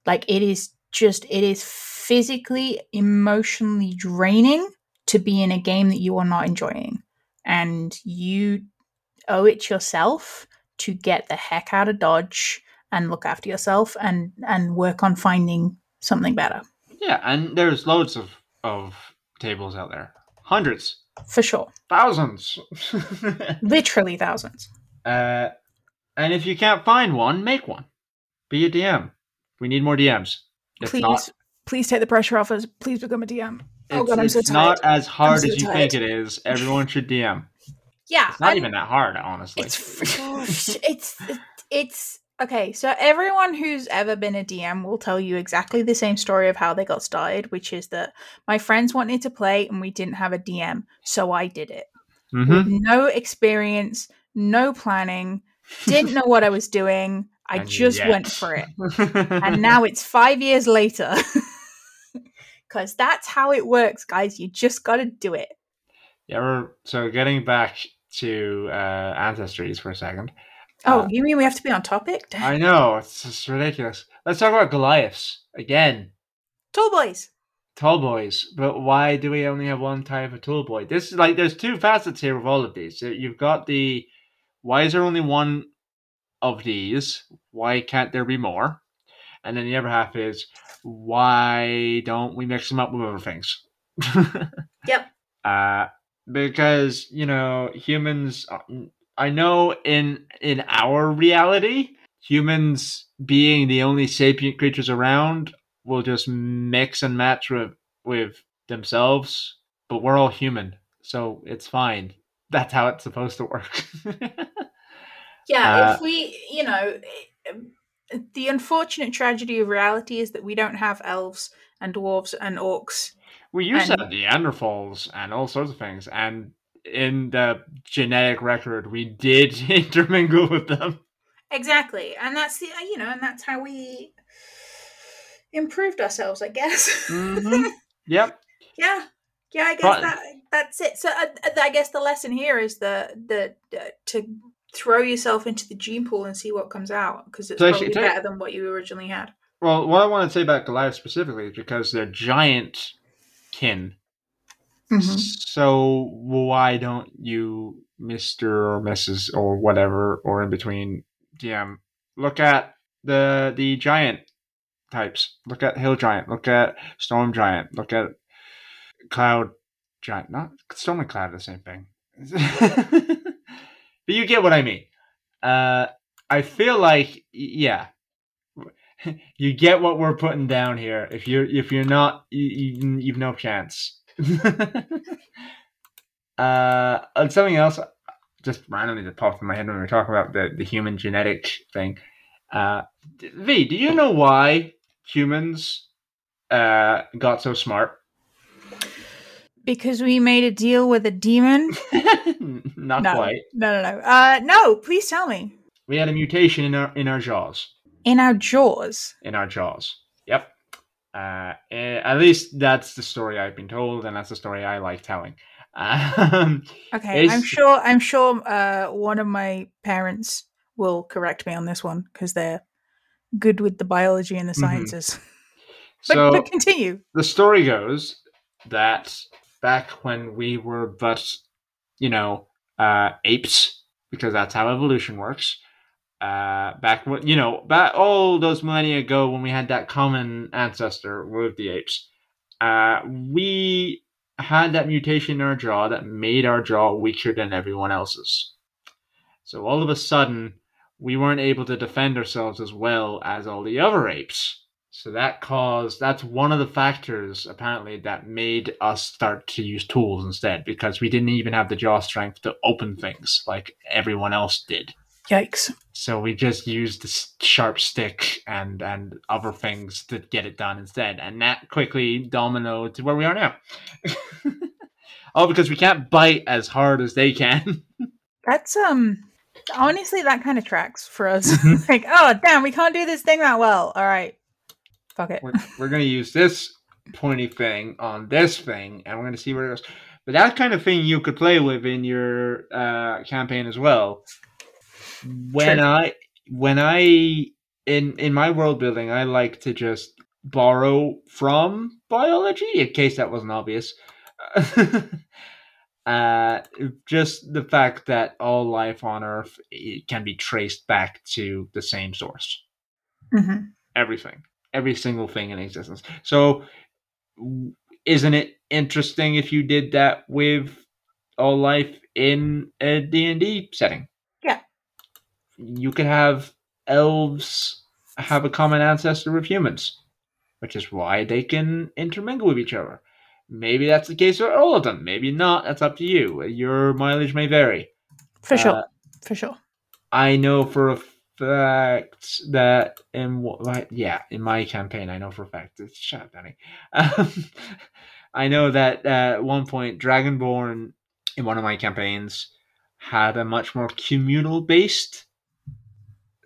Like it is just. It is physically, emotionally draining to be in a game that you are not enjoying, and you owe it yourself to get the heck out of Dodge and look after yourself and and work on finding something better.
Yeah, and there's loads of of tables out there, hundreds,
For sure.
thousands. [laughs]
Literally thousands.
uh, and if you can't find one, make one. Be a DM. We need more DMs. It's
please
not.
Please take the pressure off us. Please become a DM. Oh god, I'm so
it's
tired.
not as hard
so
as you
tired.
think it is. Everyone should DM.
yeah,
It's not
I'm-
even that hard, honestly.
It's it's it's okay. So everyone who's ever been a DM will tell you exactly the same story of how they got started, which is that my friends wanted to play and we didn't have a DM, so I did it.
hmm
With no experience, no planning, didn't know what I was doing. I [laughs]
And
just
yet.
went for it. [laughs] And now it's five years later. [laughs] Because that's how it works, guys. You just got to do it.
yeah, we're, so getting back to uh, ancestries for a second.
Oh,
Uh,
you mean we have to be on topic? [laughs]
I know it's just ridiculous. Let's talk about Goliaths again.
Tall boys.
Tall boys, but why do we only have one type of tall boy? This is like there's two facets here of all of these. You've got the why is there only one of these? Why can't there be more? And then the other half is why don't we mix them up with other things? [laughs]
Yep.
Uh, because you know humans. I know in in our reality, humans being the only sapient creatures around will just mix and match with with themselves. But we're all human, so it's fine. That's how it's supposed to work. [laughs]
Yeah,
Uh,
if we, you know, the unfortunate tragedy of reality is that we don't have elves and dwarves and orcs.
we used
And-
to have Neanderthals and all sorts of things, and in the genetic record, we did [laughs] intermingle with them.
Exactly, and that's the, you know, and that's how we improved ourselves, I guess.
Mhm. Yep. [laughs]
yeah, yeah, I guess
But-
that that's it. So uh, I guess the lesson here is the the, the to throw yourself into the gene pool and see what comes out because it's
So
probably
take-
better than what you originally had.
Well, what I want to say about Goliath specifically is because they're giant kin.
Mm-hmm.
So why don't you, Mister or Mrs. or whatever, or in between DM, look at the the giant types. Look at hill giant. Look at storm giant. Look at cloud giant. Not storm and cloud are the same thing. [laughs] but you get what I mean. Uh, I feel like yeah, [laughs] you get what we're putting down here. If you're if you're not, you, you, you've no chance. [laughs] uh, something else, just randomly that popped in my head when we were talking about the, the human genetic thing. Uh, v, do you know why humans uh, got so smart?
Because we made a deal with a demon. [laughs]
Not
No.
quite.
No, no, no. Uh, no, please tell me.
We had a mutation in our in our jaws.
In our jaws.
in our jaws. Yep. Uh, eh, at least that's the story I've been told, and that's the story I like telling. [laughs] Um,
Okay, I'm sure. I'm sure. Uh, one of my parents will correct me on this one because they're good with the biology and the
Mhm.
sciences. [laughs] But,
so
but continue.
the story goes that back when we were but, you know, uh, apes, because that's how evolution works. Uh, back when you know, back all those millennia ago, when we had that common ancestor with the apes, uh, we had that mutation in our jaw that made our jaw weaker than everyone else's. So all of a sudden, we weren't able to defend ourselves as well as all the other apes. So that caused that's one of the factors apparently that made us start to use tools instead because we didn't even have the jaw strength to open things like everyone else did.
Yikes!
So we just used the sharp stick and and other things to get it done instead, and that quickly dominoed to where we are now. [laughs] oh, because we can't bite as hard as they can. [laughs]
That's um. Honestly, that kind of tracks for us.
Mhm. [laughs]
like, oh damn, we can't do this thing that well. All right, fuck it.
we're, we're going to use this pointy thing on this thing, and we're going to see where it goes. But that kind of thing you could play with in your uh, campaign as well. when
True.
I when I in in my world building, I like to just borrow from biology in case that wasn't obvious. [laughs] uh, just the fact that all life on Earth it can be traced back to the same source.
hmm
Everything, every single thing in existence. So, isn't it interesting if you did that with all life in a D and D setting?
Yeah.
you could have elves have a common ancestor with humans, which is why they can intermingle with each other. Maybe that's the case for all of them. Maybe not. That's up to you. Your mileage may vary.
For sure.
Uh,
For sure.
I know for a fact that in what, yeah, in my campaign, I know for a fact. It's shut up, Danny. Um, [laughs] I know that uh, at one point, Dragonborn in one of my campaigns had a much more communal based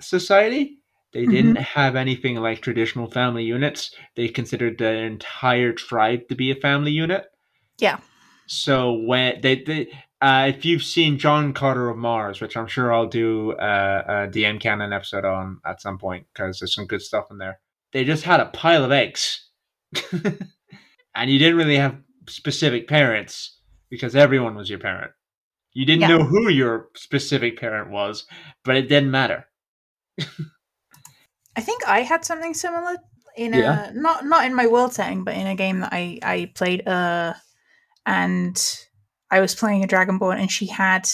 society. They
Mhm.
didn't have anything like traditional family units. They considered the entire tribe to be a family unit.
Yeah.
So when they, they uh, if you've seen John Carter of Mars, which I'm sure I'll do uh, a DM canon episode on at some point because there's some good stuff in there. They just had a pile of eggs, [laughs] and you didn't really have specific parents because everyone was your parent. You didn't
Yeah.
know who your specific parent was, but it didn't matter.
I think I had something similar in
Yeah.
a not not in my world setting, but in a game that I I played. Uh, and I was playing a Dragonborn, and she had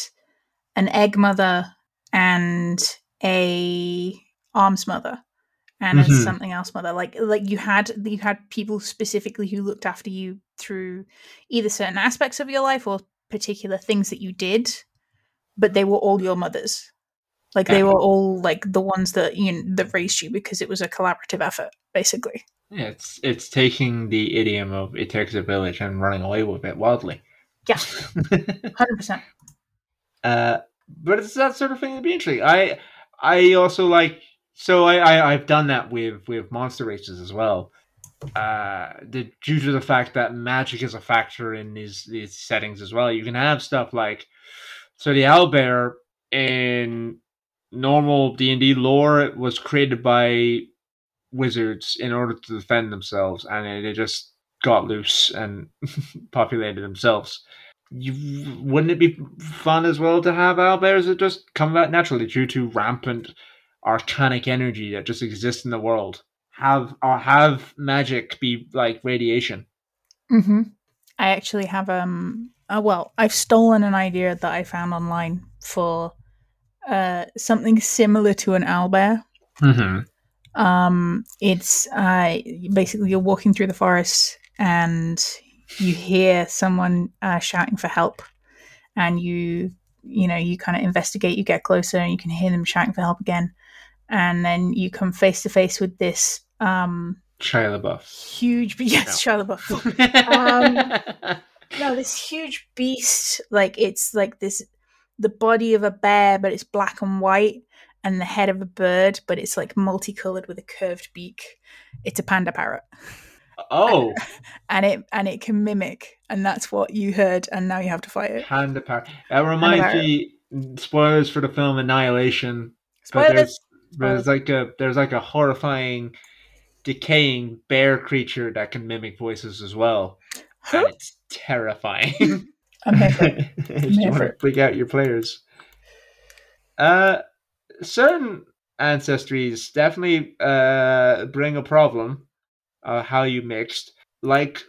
an egg mother and a arms mother and a
Mhm.
something else mother. Like like you had you had people specifically who looked after you through either certain aspects of your life or particular things that you did, but they were all your mothers. Like they were all like the ones that you know, that raised you because it was a collaborative effort, basically.
Yeah, It's it's taking the idiom of "it takes a village" and running away with it wildly.
Yeah. [laughs] Hundred percent.
uh, but it's that sort of thing that'd be interesting. I I also like so I, I I've done that with with monster races as well. Uh, the, due to the fact that magic is a factor in these these settings as well, you can have stuff like so the owlbear in normal D and D lore it was created by wizards in order to defend themselves, and they just got loose and [laughs] populated themselves. You wouldn't it be fun as well to have owlbears that just come about naturally due to rampant arcanic energy that just exists in the world? Have or have magic be like radiation?
Mm-hmm. I actually have um. Uh, well, I've stolen an idea that I found online for uh something similar to an owlbear.
Mm-hmm.
Um, it's uh basically you're walking through the forest and you hear someone uh, shouting for help, and you you know you kind of investigate. You get closer and you can hear them shouting for help again, and then you come face to face with this um
Shia LaBeouf.
huge. [laughs] Yes, Shia LaBeouf. [laughs] no, this huge beast. Like it's like this, the body of a bear, but it's black and white, and the head of a bird, but it's like multicolored with a curved beak. It's a panda parrot, [laughs]
oh, [laughs]
and it and it can mimic, and that's what you heard, and now you have to fight it.
Panda power. That reminds me. Spoilers for the film Annihilation. But there's there's like a there's like a horrifying, decaying bear creature that can mimic voices as well,
Huh? [gasps]
and it's terrifying. [laughs]
I'm here [laughs]
you want to freak out your players. Uh, certain ancestries definitely uh bring a problem. Uh, how you mixed, like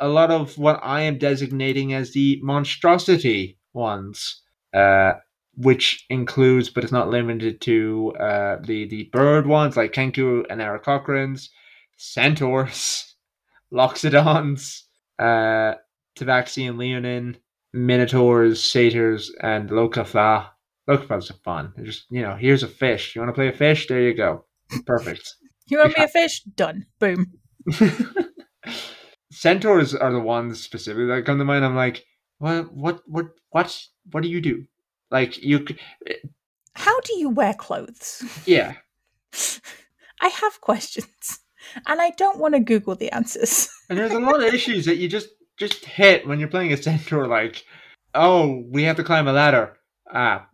a lot of what I am designating as the monstrosity ones, uh, which includes but is not limited to uh the the bird ones like Kenku and Aarakocrans, centaurs, [laughs] loxodons, uh, Tabaxi and Leonin, minotaurs, satyrs, and Locathah. Locathah's are fun. They're just you know, here's a fish. You want to play a fish? There you go. Perfect. [laughs]
You want to be a fish? Done. Boom. [laughs]
Centaurs are the ones specifically that come to mind. I'm like, what, what, what, what, what do you do? Like you,
How do you wear clothes?
yeah. [laughs]
I have questions, and I don't want to Google the answers. [laughs]
And there's a lot of issues that you just just hit when you're playing a centaur. Like, oh, we have to climb a ladder. Ah,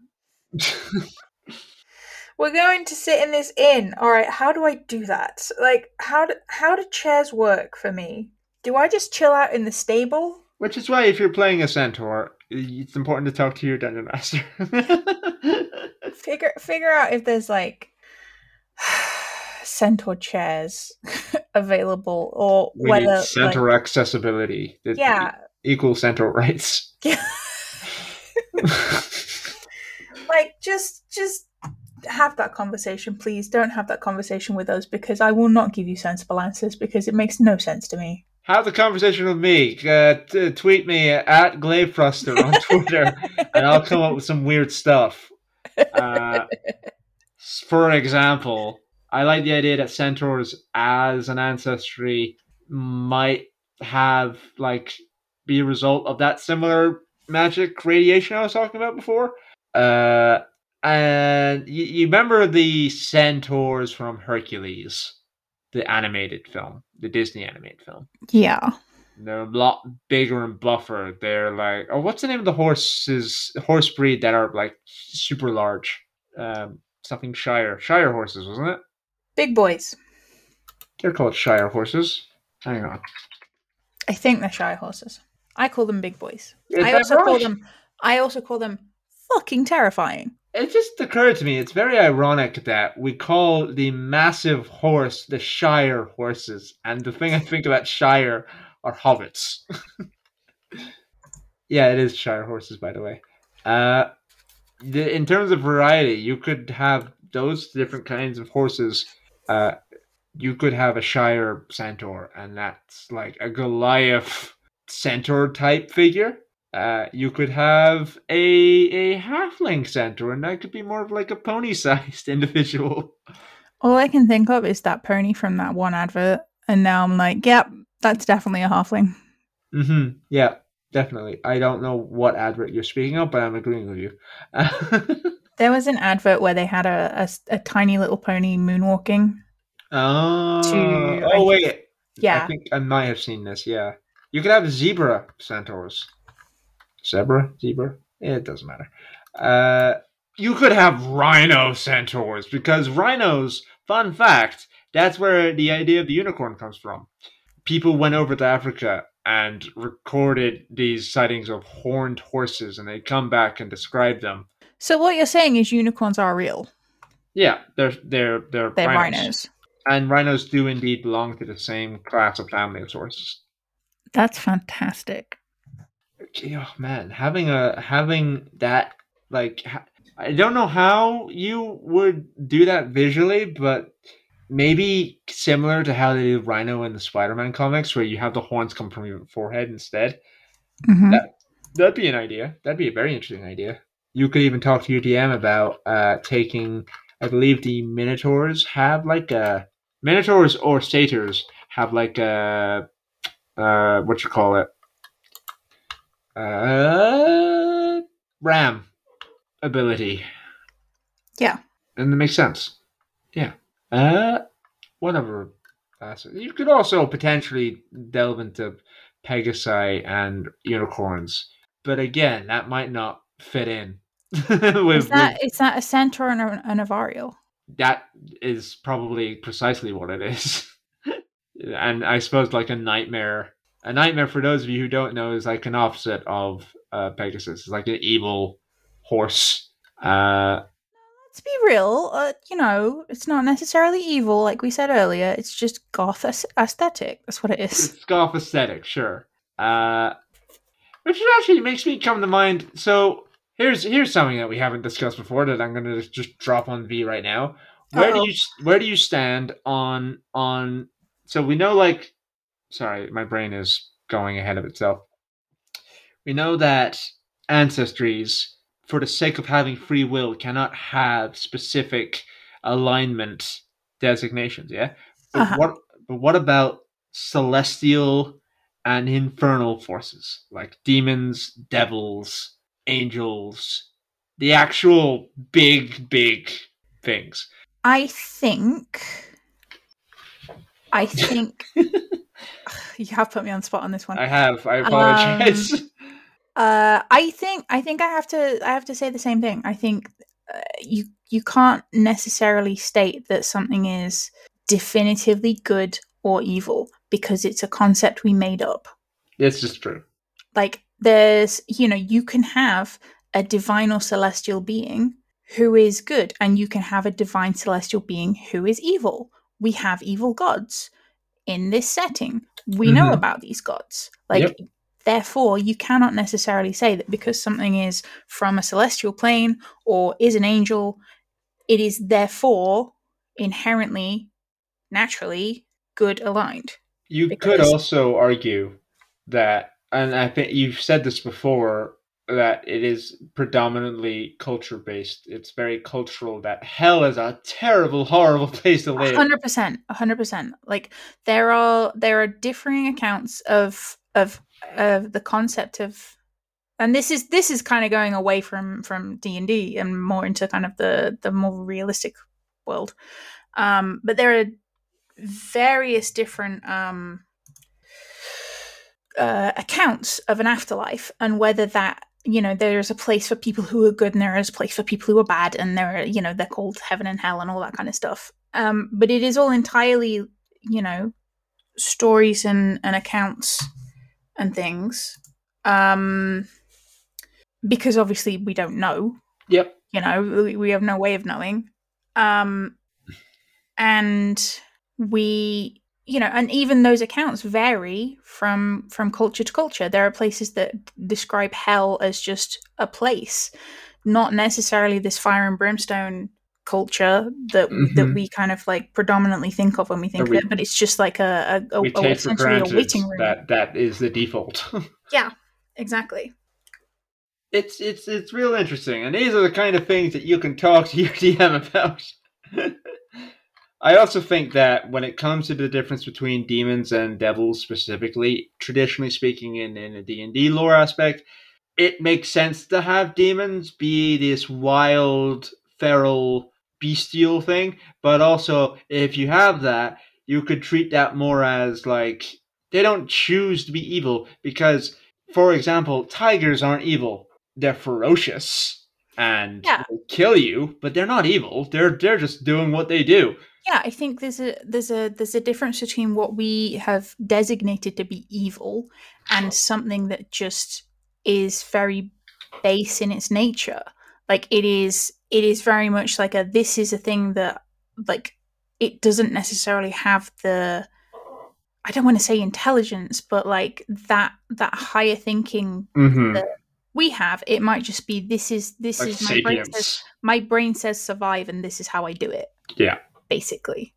we're going to sit in this inn. All right, how do I do that? Like, how do how do chairs work for me? Do I just chill out in the stable?
Which is why, if you're playing a centaur, it's important to talk to your dungeon master. [laughs]
Figure figure out if there's like [sighs] centaur chairs [laughs] available, or
we
whether
need centaur accessibility.
like, yeah,
Equal centaur rights. [laughs]
like just just have that conversation, please. Don't have that conversation with us because I will not give you sensible answers because it makes no sense to me.
Have the conversation with me. Uh, t- tweet me at Glavefroster on [laughs] Twitter, and I'll come up with some weird stuff. Uh, for example, I like the idea that centaurs as an ancestry might have like be a result of that similar magic radiation I was talking about before. Uh, and you, you remember the centaurs from Hercules, the animated film, the Disney animated film.
Yeah.
They're a lot bigger and buffer. They're like, oh, what's the name of the horses, horse breed that are like super large? Um, something Shire, Shire horses, wasn't it?
Big boys.
They're called Shire horses. Hang on.
I think they're shy horses. I call them big boys.
Is
I also call them I also call them fucking terrifying.
It just occurred to me, it's very ironic that we call the massive horse the Shire horses, and the thing I think about Shire are hobbits. [laughs] yeah, it is Shire horses, by the way. Uh, the, in terms of variety, you could have those different kinds of horses. Uh, you could have a Shire centaur, and that's like a Goliath centaur type figure. Uh, you could have a a halfling centaur, and that could be more of like a pony-sized [laughs] individual.
All I can think of is that pony from that one advert, and now I'm like, yep, that's definitely a halfling.
hmm Yeah, definitely. I don't know what advert you're speaking of, but I'm agreeing with you. [laughs]
There was an advert where they had a a tiny little pony moonwalking.
oh,
To-
oh wait.
Yeah.
I think I might have seen this. Yeah, you could have zebra centaurs. Zebra, zebra. It doesn't matter. Uh, you could have rhino centaurs because rhinos. Fun fact: that's where the idea of the unicorn comes from. People went over to Africa and recorded these sightings of horned horses, and they come back and describe them.
So what you're saying is unicorns are real.
Yeah, they're they're they're,
They're
rhinos.
rhinos.
and rhinos do indeed belong to the same class of family of horses.
That's fantastic.
Oh man having a having that like ha- i don't know how you would do that visually but maybe similar to how they do rhino in the spider-man comics where you have the horns come from your forehead instead.
Mhm.
That- that'd be an idea. That'd be a very interesting idea. You could even talk to your dm about uh taking i believe the minotaurs have like a minotaurs or satyrs have like a uh what you call it uh, RAM ability.
Yeah.
And it makes sense. Yeah. Uh, whatever. You could also potentially delve into Pegasi and unicorns, but again, that might not fit in. [laughs] with,
Is that
with-
is that a centaur and a, and a
that is probably precisely what it is. [laughs] and I suppose like a nightmare. A nightmare, for those of you who don't know, is like an opposite of uh, Pegasus. It's like an evil horse. Uh,
Let's be real. Uh, you know, it's not necessarily evil, like we said earlier. It's just goth aesthetic. That's what it is.
it's golf aesthetic, sure. Uh, which actually makes me come to mind. So here's here's something that we haven't discussed before that I'm going to just drop on V right now. Where
Uh-oh.
do you where do you stand on on? So we know like, sorry, my brain is going ahead of itself. We know that ancestries, for the sake of having free will, cannot have specific alignment designations. Yeah, but
Uh-huh.
what but what about celestial and infernal forces like demons, devils, angels, the actual big big things?
I think. I [laughs] think. [sighs] you have put me on the spot on this one.
I have. I apologize. [laughs]
Uh, I think I think I have to I have to say the same thing. I think uh, you you can't necessarily state that something is definitively good or evil because it's a concept we made up.
It's just true.
Like there's, you know, you can have a divine or celestial being who is good, and you can have a divine celestial being who is evil. We have evil gods in this setting. We know
Mhm.
about these gods. Like,
Yep.
therefore, you cannot necessarily say that because something is from a celestial plane or is an angel, it is therefore inherently, naturally good aligned.
You could also argue that, and I think you've said this before, that it is predominantly culture based. It's very cultural that hell is a terrible, horrible [laughs] place to live.
hundred percent, hundred percent. Like there are there are differing accounts of of of the concept of, and this is this is kind of going away from from D and D and more into kind of the the more realistic world. Um, but there are various different um uh, accounts of an afterlife and whether that you know there's a place for people who are good and there is a place for people who are bad and there are you know they're called heaven and hell and all that kind of stuff um but it is all entirely you know stories and and accounts and things um because obviously we don't know
Yep.
you know we, we have no way of knowing um and we you know and even those accounts vary from from culture to culture there are places that describe hell as just a place not necessarily this fire and brimstone culture that that
Mhm.
we kind of like predominantly think of when we think
we-
of it but it's just like a, a, a, a essentially a waiting room
that that is the default. [laughs]
Yeah, exactly
it's it's it's real interesting, and these are the kind of things that you can talk to your [laughs] DM about. [laughs] I also think that when it comes to the difference between demons and devils specifically, traditionally speaking in, in a D&D lore aspect, it makes sense to have demons be this wild, feral, bestial thing, but also if you have that, you could treat that more as like they don't choose to be evil because for example, tigers aren't evil. They're ferocious and
Yeah.
kill you, but they're not evil. They're they're just doing what they do.
yeah i think there's a there's a there's a difference between what we have designated to be evil and something that just is very base in its nature like it is it is very much like a this is a thing that like it doesn't necessarily have the i don't want to say intelligence but like that that higher thinking
Mm-hmm.
The- we have it might just be this is this
Like
is my brain says my brain says survive and this is how i do it
Yeah.
basically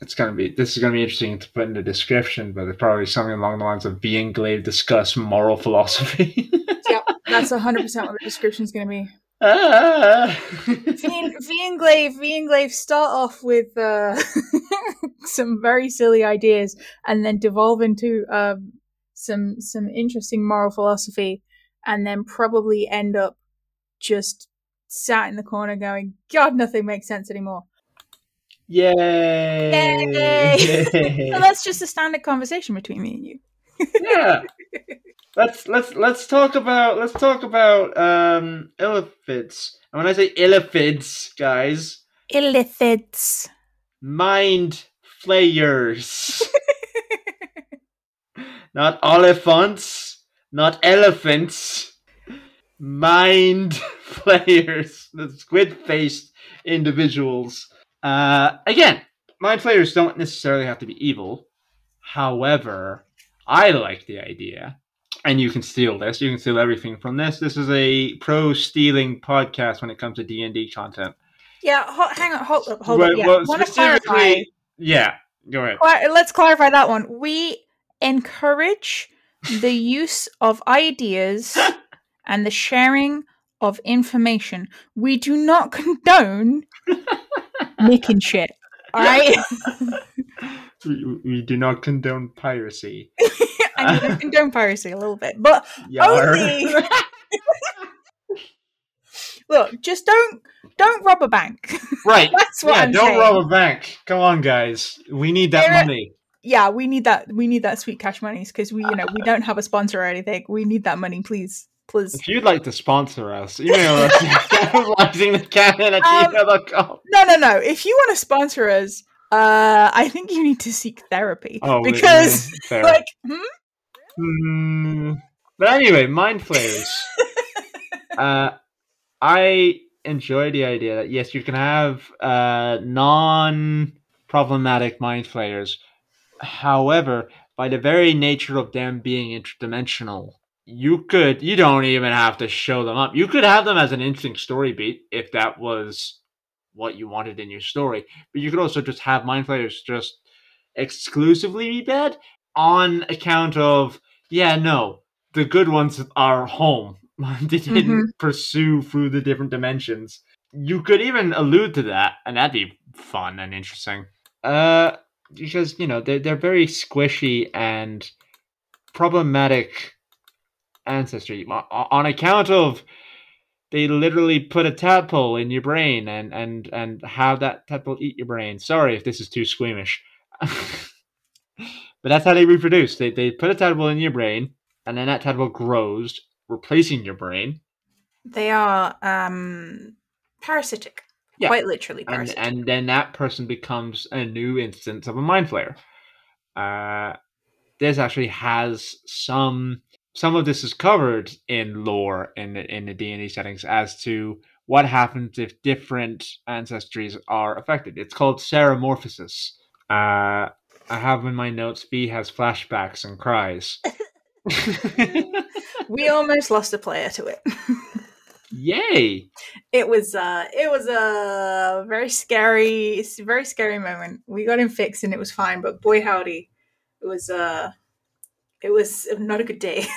It's gonna be this is gonna be interesting to put in the description, but it's probably something along the lines of being glaive discuss moral philosophy. [laughs]
Yeah, that's 100% what the description is going to be.
ah!
V and Glaive, V and Glaive start off with uh, [laughs] some very silly ideas and then devolve into um, some some interesting moral philosophy, and then probably end up just sat in the corner going, "God, nothing makes sense anymore."
Yay!
Yay! So [laughs] that's just a standard conversation between me and you.
yeah. Let's let's let's talk about let's talk about um illithids. And when I say illithids, guys,
Illithids.
mind flayers. [laughs] not oliphants, not elephants. Mind [laughs] flayers, The squid faced individuals. Uh again, mind flayers don't necessarily have to be evil. However, I like the idea. And you can steal this. You can steal everything from this. This is a pro stealing podcast when it comes to D and D content.
Yeah, hang on, hold up, hold
Well-
up. Yeah,
well,
want to clarify.
Yeah, go ahead.
Let's clarify that one. We encourage the use of ideas [laughs] and the sharing of information. We do not [laughs] condone [laughs] making shit. All right,
we, we do not condone piracy.
I mean, I condone piracy a little bit, but
Yar.
Only- look, just don't don't rob a bank.
right.
That's what
yeah,
I'm
don't
saying.
rob a bank. Come on, guys. We need that
There are-
money.
Yeah, we need that. We need that sweet cash monies because we, you know, we don't have a sponsor or anything. We need that money, please. please.
If you'd like to sponsor us, email us [laughs] at risingthecannon at
Um,
gmail.com.
No, no, no. If you want to sponsor us, uh, I think you need to seek therapy
Oh,
because,
yeah,
like, hmm?
Hmm. But anyway, mind flayers. [laughs] uh, I enjoy the idea that yes, you can have uh, non-problematic mind flayers. However, by the very nature of them being interdimensional, you could you don't even have to show them up. You could have them as an interesting story beat if that was what you wanted in your story. But you could also just have mind flayers just exclusively be bad on account of yeah, no, the good ones are home. [laughs] they didn't pursue through the different dimensions. You could even allude to that, and that'd be fun and interesting. Uh, because you know they're they're very squishy and problematic ancestry on account of they literally put a tadpole in your brain and and and have that tadpole eat your brain. Sorry if this is too squeamish. [laughs] But that's how they reproduce. They they put a tadpole in your brain, and then that tadpole grows, replacing your brain,
they are um parasitic.
Yeah.
Quite literally
and and then that person becomes a new instance of a mind flayer. Uh, this actually has some. Some of this is covered in lore in the, in the D and D settings as to what happens if different ancestries are affected. It's called ceremorphosis. Uh, I have in my notes. V has flashbacks and cries. [laughs]
we almost lost a player to it. [laughs]
Yay!
it was uh it was a very scary it's a very scary moment we got him fixed and it was fine but boy howdy it was uh it was not a good day [laughs]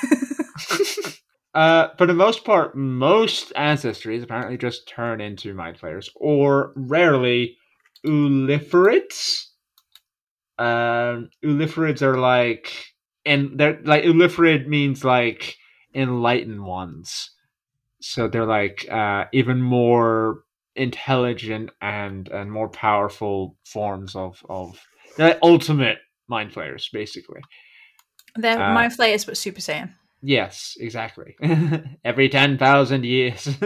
[laughs]
Uh, for the most part, most ancestries apparently just turn into mind flayers, or rarely ulitharids. Um, ulitharids are like, and they're like ulitharid means like enlightened ones, so they're like uh, even more intelligent and and more powerful forms of of they're like ultimate mind flayers, basically.
they're
Uh,
mind flayers but super saiyan
Yes, exactly. [laughs] Every 10,000 years. [laughs]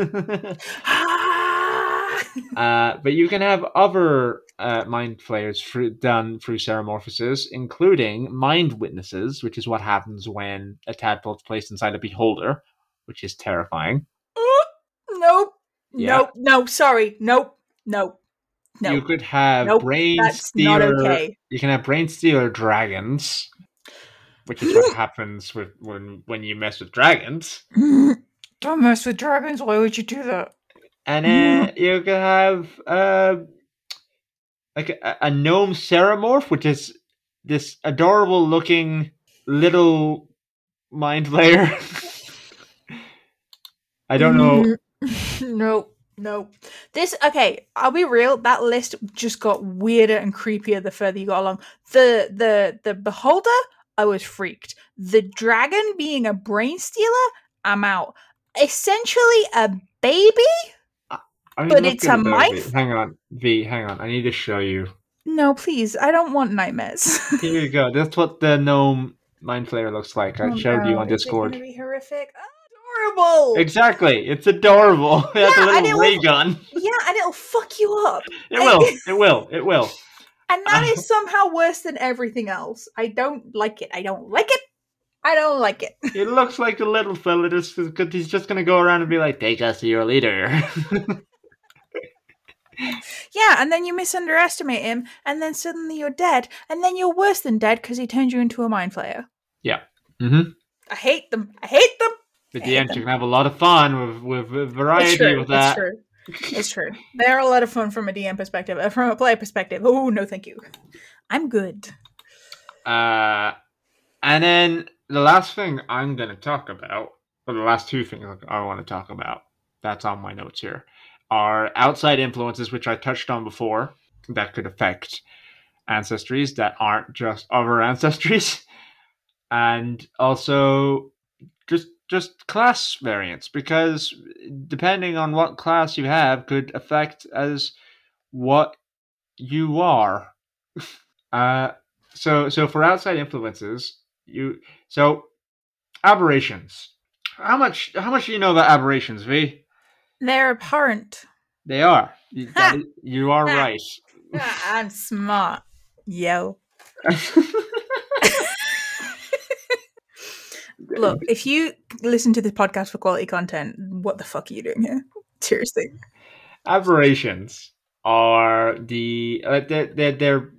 uh, but you can have other uh, mind flayers through, done through ceremorphosis, including mind witnesses, which is what happens when a tadpole is placed inside a beholder, which is terrifying.
Nope
Yeah.
nope no sorry nope nope no
You could have
Nope,
brain stealer.
okay
You can have brain stealer dragons, which is what [gasps] happens with when when you mess with dragons. [laughs]
don't mess with dragons why would you do that
and [laughs] then you can have uh, like a, a gnome ceremorph, which is this adorable looking little mind flayer. [laughs] I don't know. [laughs]
no, no. This okay. I'll be real. That list just got weirder and creepier the further you got along. The the the beholder, I was freaked. The dragon being a brain stealer, I'm out. Essentially a baby. But it's a mind-
Hang on, V. Hang on. I need to show you.
No, please. I don't want nightmares. [laughs]
Here you go. That's what the gnome mind flayer looks like. I
Oh,
showed you
no.
on
Is it
Discord.
gonna be horrific. Adorable.
Exactly. It's adorable. [laughs] It has
Yeah,
a
and
little
it
ray
will-
gun.
yeah, and it'll fuck you up.
It will. [laughs] It will. It will.
And that
Uh.
is somehow worse than everything else. I don't like it. I don't like it. I don't like it. [laughs]
It looks like a little fella just because he's just gonna go around and be like, "Take us to your leader."
Yeah, and then you misunderestimate him, and then suddenly you're dead, and then you're worse than dead because he turns you into a mind flayer. Yeah.
Mm-hmm.
I hate them. I hate them.
At
I
the
hate
end, you can have a lot of fun with with, with variety
It's true.
with that.
It's true. It's true. [laughs] They're a lot of fun from a DM perspective. Uh, from a player perspective, oh no, thank you. I'm good.
Uh, and then the last thing I'm gonna talk about, or the last two things I want to talk about, that's on my notes here, are outside influences, which I touched on before, that could affect ancestries that aren't just other [laughs] ancestries, and also just just class variants, because depending on what class you have, could affect as what you are. [laughs] Uh, so so for outside influences, you so aberrations. How much? How much do you know about aberrations, V?
They're apparent.
They are. You, [laughs] is- you are [laughs] right.
I'm smart. Yo. Look, if you listen to this podcast for quality content, what the fuck are you doing here? [laughs] Seriously.
aberrations are the uh, they're, they're, they're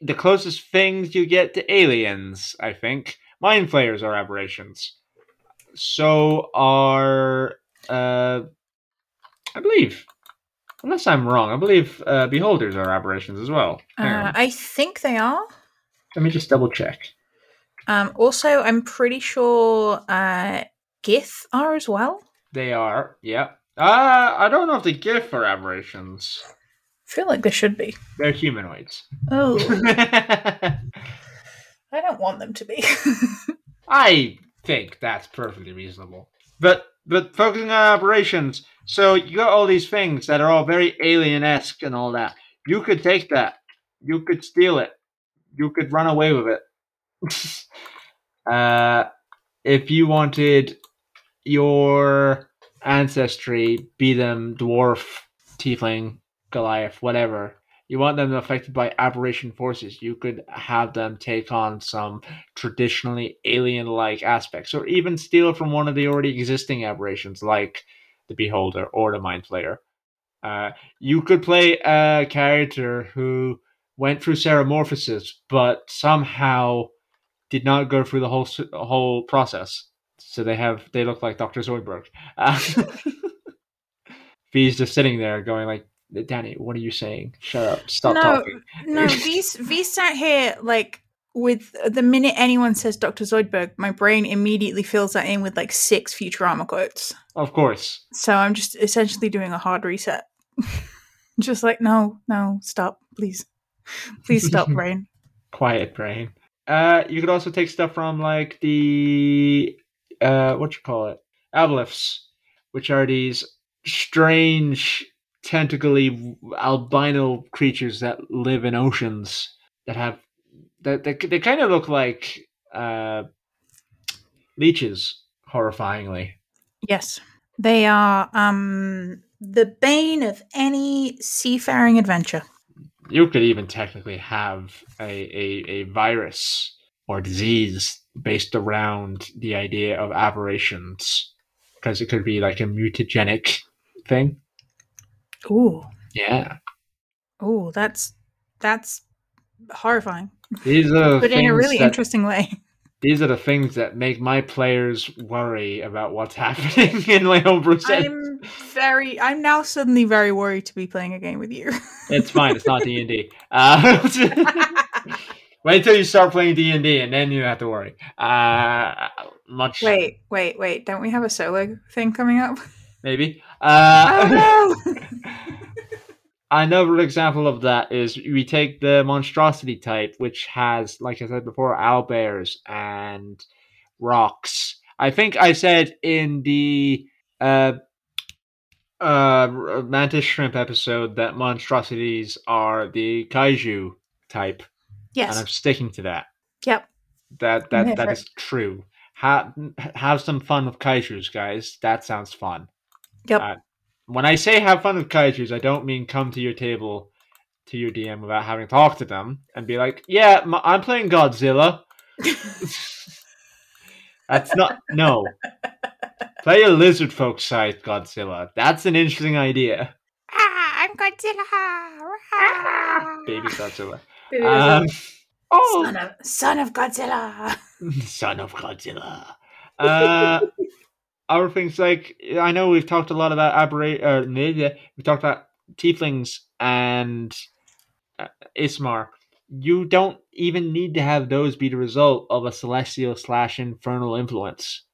the closest things you get to aliens. I think mind flayers are aberrations. So are uh, I believe, unless I'm wrong, I believe uh, beholders are aberrations as well.
Uh. I think they are.
Let me just double check.
Um, also, I'm pretty sure uh, Gith are as well.
They are, yeah. Uh, I don't know if the Gith are aberrations.
I feel like they should be.
They're humanoids.
Oh, [laughs] I don't want them to be. [laughs]
I think that's perfectly reasonable. But but focusing on aberrations, so you got all these things that are all very alien esque and all that. You could take that. You could steal it. You could run away with it. [laughs] uh, if you wanted your ancestry, be them dwarf, tiefling, Goliath, whatever, you want them affected by aberration forces, you could have them take on some traditionally alien like aspects, or even steal from one of the already existing aberrations, like the Beholder or the Mind Flayer. Uh, you could play a character who went through ceremorphosis, but somehow did not go through the whole whole process. So they have they look like Doctor Zoidberg. Uh, [laughs] V's just sitting there going like, "Danny, what are you saying? Shut up! Stop
No,
talking."
no, V V sat here like with the minute anyone says Dr. Zoidberg, my brain immediately fills that in with like six Futurama quotes.
Of course.
So I'm just essentially doing a hard reset. [laughs] just like, no, no, stop, please. Please stop, [laughs] brain.
quiet brain. Uh, you could also take stuff from like the uh, what you call it, aboleths, which are these strange tentacly albino creatures that live in oceans that have that they, they kind of look like uh, leeches, horrifyingly.
Yes. They are um the bane of any seafaring adventure.
You could even technically have a, a, a virus or disease based around the idea of aberrations because it could be like a mutagenic thing.
Ooh.
Yeah.
Ooh, that's that's horrifying.
These are
But in a really interesting way.
These are the things that make my players worry about what's [laughs] happening in my homebrew set.
I'm very I'm now suddenly very worried to be playing a game with you.
It's fine. It's not D and D. [laughs] Uh, [laughs] Wait until you start playing D and D, and then you have to worry. Uh, much
wait, wait, wait. Don't we have a solo thing coming up?
maybe. Uh,
oh no.
Another example of that is we take the monstrosity type, which has, like I said before, owlbears and rocs. I think I said in the uh, uh, mantis shrimp episode that monstrosities are the kaiju type, Yes, and I'm sticking to that.
Yep.
That that that true. Have have some fun with kaiju's, guys. That sounds fun.
Yep.
Uh, when I say have fun with kaiju's, I don't mean come to your table to your DM without having talked to them and be like, "Yeah, m- I'm playing Godzilla." [laughs] That's not no. Play a lizard folk sized Godzilla. That's an interesting idea.
ah, I'm Godzilla. Ah.
Baby Godzilla.
Baby
Um, oh,
son of son of Godzilla. [laughs]
son of Godzilla. Uh, [laughs] other things like I know we've talked a lot about aberrate. Uh, we talked about tieflings and uh, Aasimar. You don't even need to have those be the result of a celestial slash infernal influence.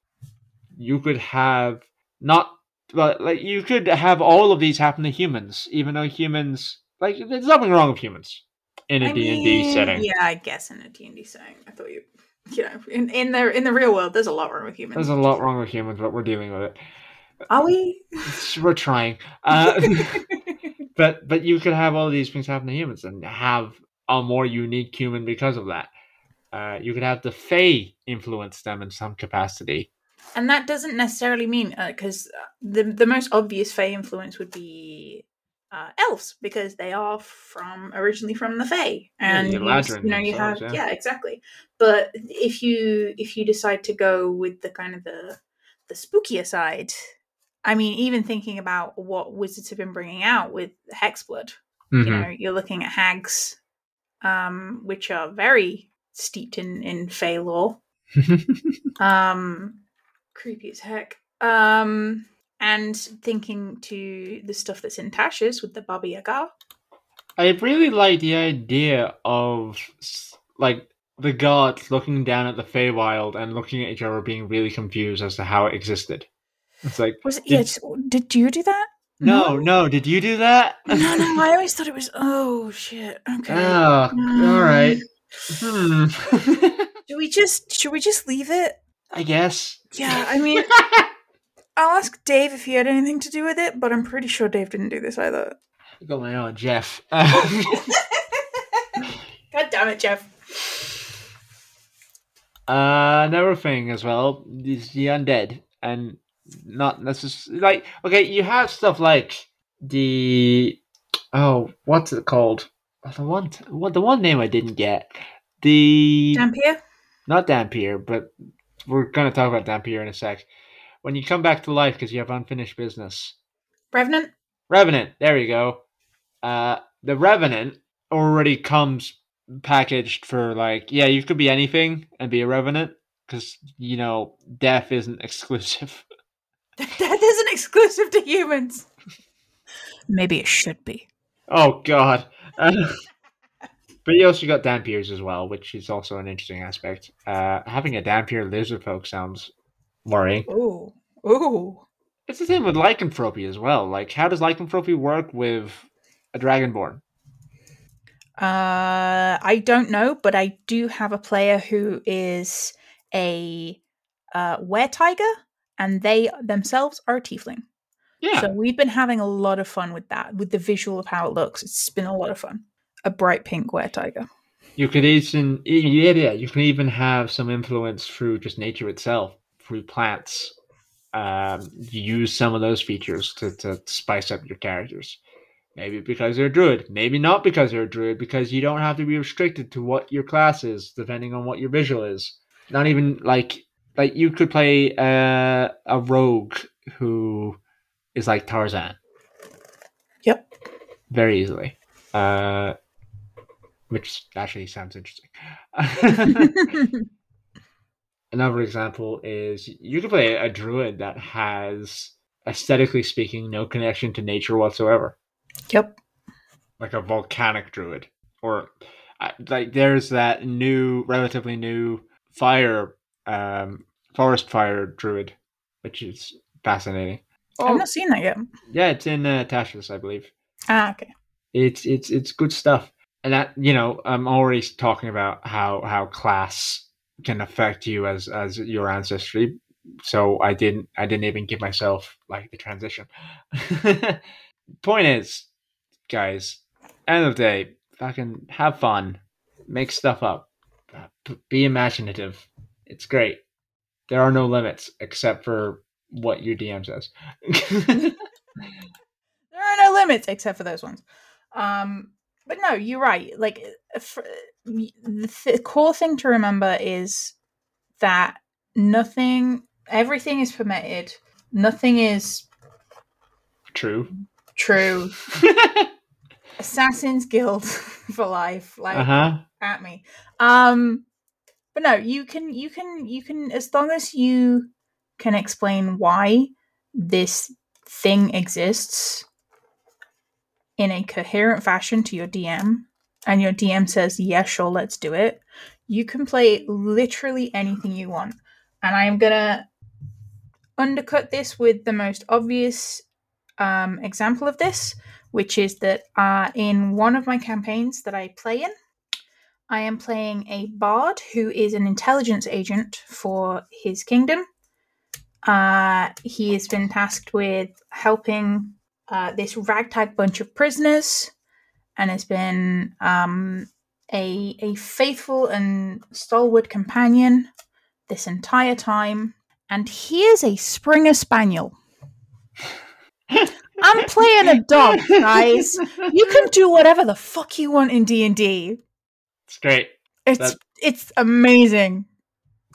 You could have not, but like you could have all of these happen to humans, even though humans like there's nothing wrong with humans in a D and D setting.
Yeah, I guess in a D&D setting. I thought you you know, in, in the in the real world there's a lot wrong with humans.
There's a lot wrong with humans, but we're dealing with it.
Are we?
We're trying. Uh, [laughs] [laughs] but but you could have all these things happen to humans and have a more unique human because of that. Uh, you could have the Fae influence them in some capacity.
and that doesn't necessarily mean because uh, the the most obvious Fey influence would be uh, elves because they are from originally from the Fae, and
the
you, you know you have yeah.
yeah.
exactly. But if you if you decide to go with the kind of the the spookier side, I mean, even thinking about what wizards have been bringing out with Hexblood, you
Mhm.
know, you're looking at hags, um, which are very steeped in in Fey lore [laughs] um creepy as heck um and thinking to the stuff that's in tasha's with the baba yaga
I really like the idea of like the gods looking down at the Feywild and looking at each other, being really confused as to how it existed. It's like,
was it
Did-
yeah, did you do that
no, no, did you do that?
no no i always thought it was oh shit okay
oh, all right. Hmm. [laughs]
should we just should we just leave it
I guess.
yeah i mean [laughs] i'll ask dave if he had anything to do with it but i'm pretty sure dave didn't do this either
I got my own Jeff. [laughs]
god damn it jeff
Uh, another thing as well is the undead, and not necessarily like okay, you have stuff like the oh, what's it called? The one, what the one name I didn't get, the
dhampir
not Dhampir, but we're gonna talk about Dhampir in a sec. When you come back to life because you have unfinished business,
revenant
Revenant, there you go. Uh, the Revenant already comes packaged for like, yeah, you could be anything and be a Revenant because you know death isn't [laughs] exclusive. [laughs]
Death isn't exclusive to humans. Maybe it should be.
Oh God. [laughs] but you also got Dhampirs as well, which is also an interesting aspect. Uh, having a Dhampir lizard folk sounds worrying.
Ooh. Ooh.
It's the same with lycanthropy as well. Like, how does lycanthropy work with a dragonborn?
Uh, I don't know, but I do have a player who is a uh, were tiger, and they themselves are a tiefling.
Yeah,
So we've been having a lot of fun with that, with the visual of how it looks. It's been a lot of fun. A bright pink were tiger.
You could even yeah, yeah, you can even have some influence through just nature itself, through plants. Um, use some of those features to, to spice up your characters. Maybe because they're a druid, maybe not because they're a druid, because you don't have to be restricted to what your class is, depending on what your visual is. Not even like like you could play uh, a rogue who is like Tarzan
Yep.
very easily. Uh, which actually sounds interesting. [laughs] [laughs] Another example is you could play a druid that has, aesthetically speaking, no connection to nature whatsoever,
yep.
like a volcanic druid, or like there's that new, relatively new fire, um, forest fire druid, which is fascinating.
I've not seen that yet.
Yeah, it's in uh, Tasha's, I believe.
Ah, okay.
it's it's it's good stuff and that you know i'm already talking about how how class can affect you as as your ancestry. So i didn't i didn't even give myself like the transition. [laughs] Point is guys end of the day fucking have fun. Make stuff up. Uh, be imaginative. It's great. There are no limits except for what your dm says. [laughs] [laughs]
There are no limits except for those ones. Um, but no, you're right. Like uh, the th- core thing to remember is that nothing, everything is permitted. Nothing is
true
true. [laughs] Assassin's Guild [laughs] for life. Like
uh-huh
at me. Um, but no, you can, you can, you can, as long as you can explain why this thing exists in a coherent fashion to your DM, and your DM says, yeah, sure, let's do it, you can play literally anything you want. And I'm gonna undercut this with the most obvious um, example of this, which is that uh, in one of my campaigns that I play in, I am playing a bard who is an intelligence agent for his kingdom. Uh, he has been tasked with helping uh, this ragtag bunch of prisoners and has been um, a, a faithful and stalwart companion this entire time. and he is a Springer Spaniel. [laughs] I'm playing a dog, guys. You can do whatever the fuck you want in D and D.
It's great.
It's it's amazing.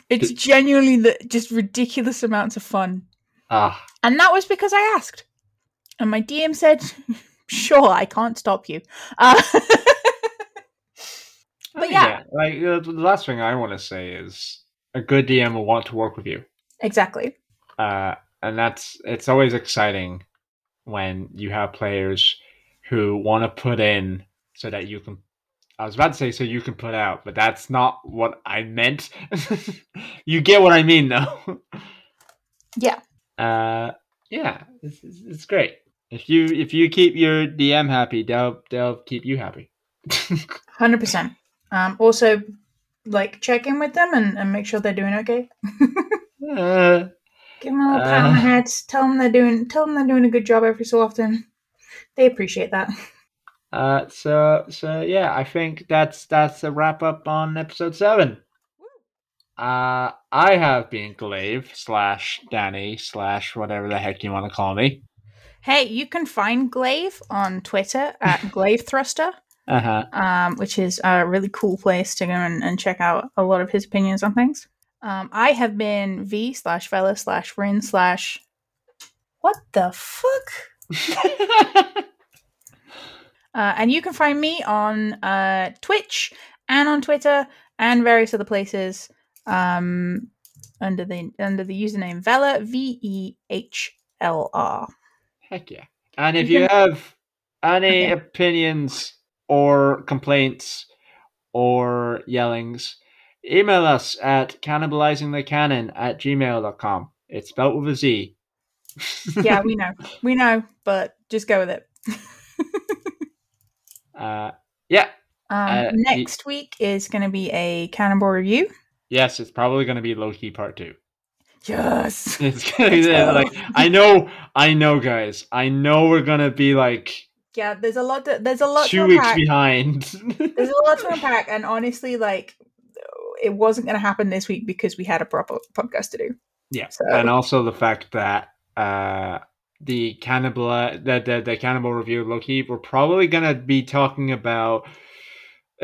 It's genuinely the, just ridiculous amounts of fun,
Ah,
and that was because I asked, and my DM said, [laughs] "Sure, I can't stop you." Uh, [laughs] but yeah,
like uh, the last thing I want to say is a good DM will want to work with you.
exactly.
uh, and that's it's always exciting when you have players who want to put in so that you can. I was about to say so you can put out, but that's not what I meant. [laughs] you get what I mean, though.
Yeah. [laughs]
Uh, yeah, it's, it's, it's great. If you if you keep your DM happy, they'll they'll keep you happy.
Hundred percent. Um, also, like check in with them and, and make sure they're doing okay. [laughs]
Uh,
Give them a little pat on the
Uh.
head. Tell them they're doing. Tell them they're doing a good job every so often. They appreciate that. [laughs]
Uh, so so yeah, I think that's that's a wrap up on episode seven. Uh, I have been Glaive slash Danny slash whatever the heck you want to call me.
Hey, you can find Glaive on Twitter at [laughs] Glaive Thruster,
Uh huh.
um, which is a really cool place to go and, and check out a lot of his opinions on things. Um, I have been V slash Fella slash Rin slash. What the fuck? [laughs] Uh, and you can find me on uh, Twitch and on Twitter and various other places um, under the under the username Vela V E H L R.
heck yeah! And if
You
have any opinions or complaints or yellings, email us at cannibalizingthecanon at gmail.com. It's spelled with a Z.
Yeah, we [laughs] know, we know, but just go with it. [laughs]
uh, yeah.
Um,
Uh, y-
next week is going to be a Cannonball review.
Yes, it's probably going to be low key part two.
Yes. [laughs]
It's gonna be there, like I know, I know, guys. I know we're gonna be like
Yeah, there's a lot. To, there's a lot
two
to
weeks behind.
There's a lot to [laughs] unpack, and honestly, like it wasn't going to happen this week because we had a proper podcast to do.
yeah,
So-
and also the fact that uh the cannibal, the the, the cannibal review, Loki, we're probably gonna be talking about.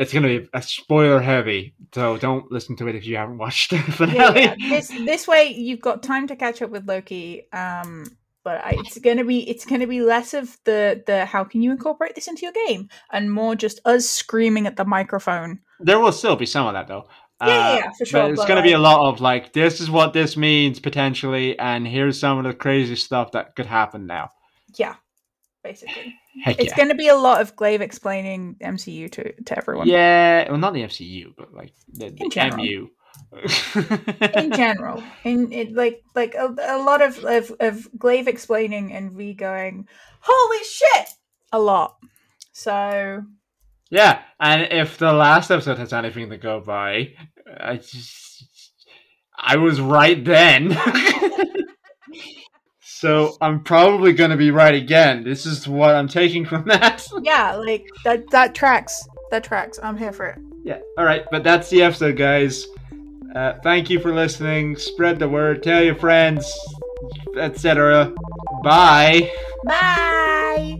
It's gonna be a spoiler heavy, so don't listen to it if you haven't watched the [laughs] finale.
yeah. This this way you've got time to catch up with Loki. Um, but I, it's gonna be it's gonna be less of the the how can you incorporate this into your game, and more just us screaming at the microphone.
There will still be some of that though.
Yeah, yeah,
Uh,
yeah, for sure.
But it's
but,
going to be a lot of like, this is what this means potentially, and here's some of the crazy stuff that could happen now.
yeah, basically.
Heck
It's
yeah.
going to be a lot of Glaive explaining MCU to to everyone.
Yeah, well, not the MCU, but like the, the
In general.
MU.
in general in it like like a, a lot of, of of glaive explaining and v going holy shit a lot so
yeah, and if the last episode has anything to go by, I just. I was right then. [laughs] [laughs] so I'm probably going to be right again. This is what I'm taking from [laughs] that.
yeah like that that tracks that tracks i'm here for it
Yeah. All right, but that's the episode, guys. Uh, thank you for listening. Spread the word. Tell your friends, etc. Bye.
bye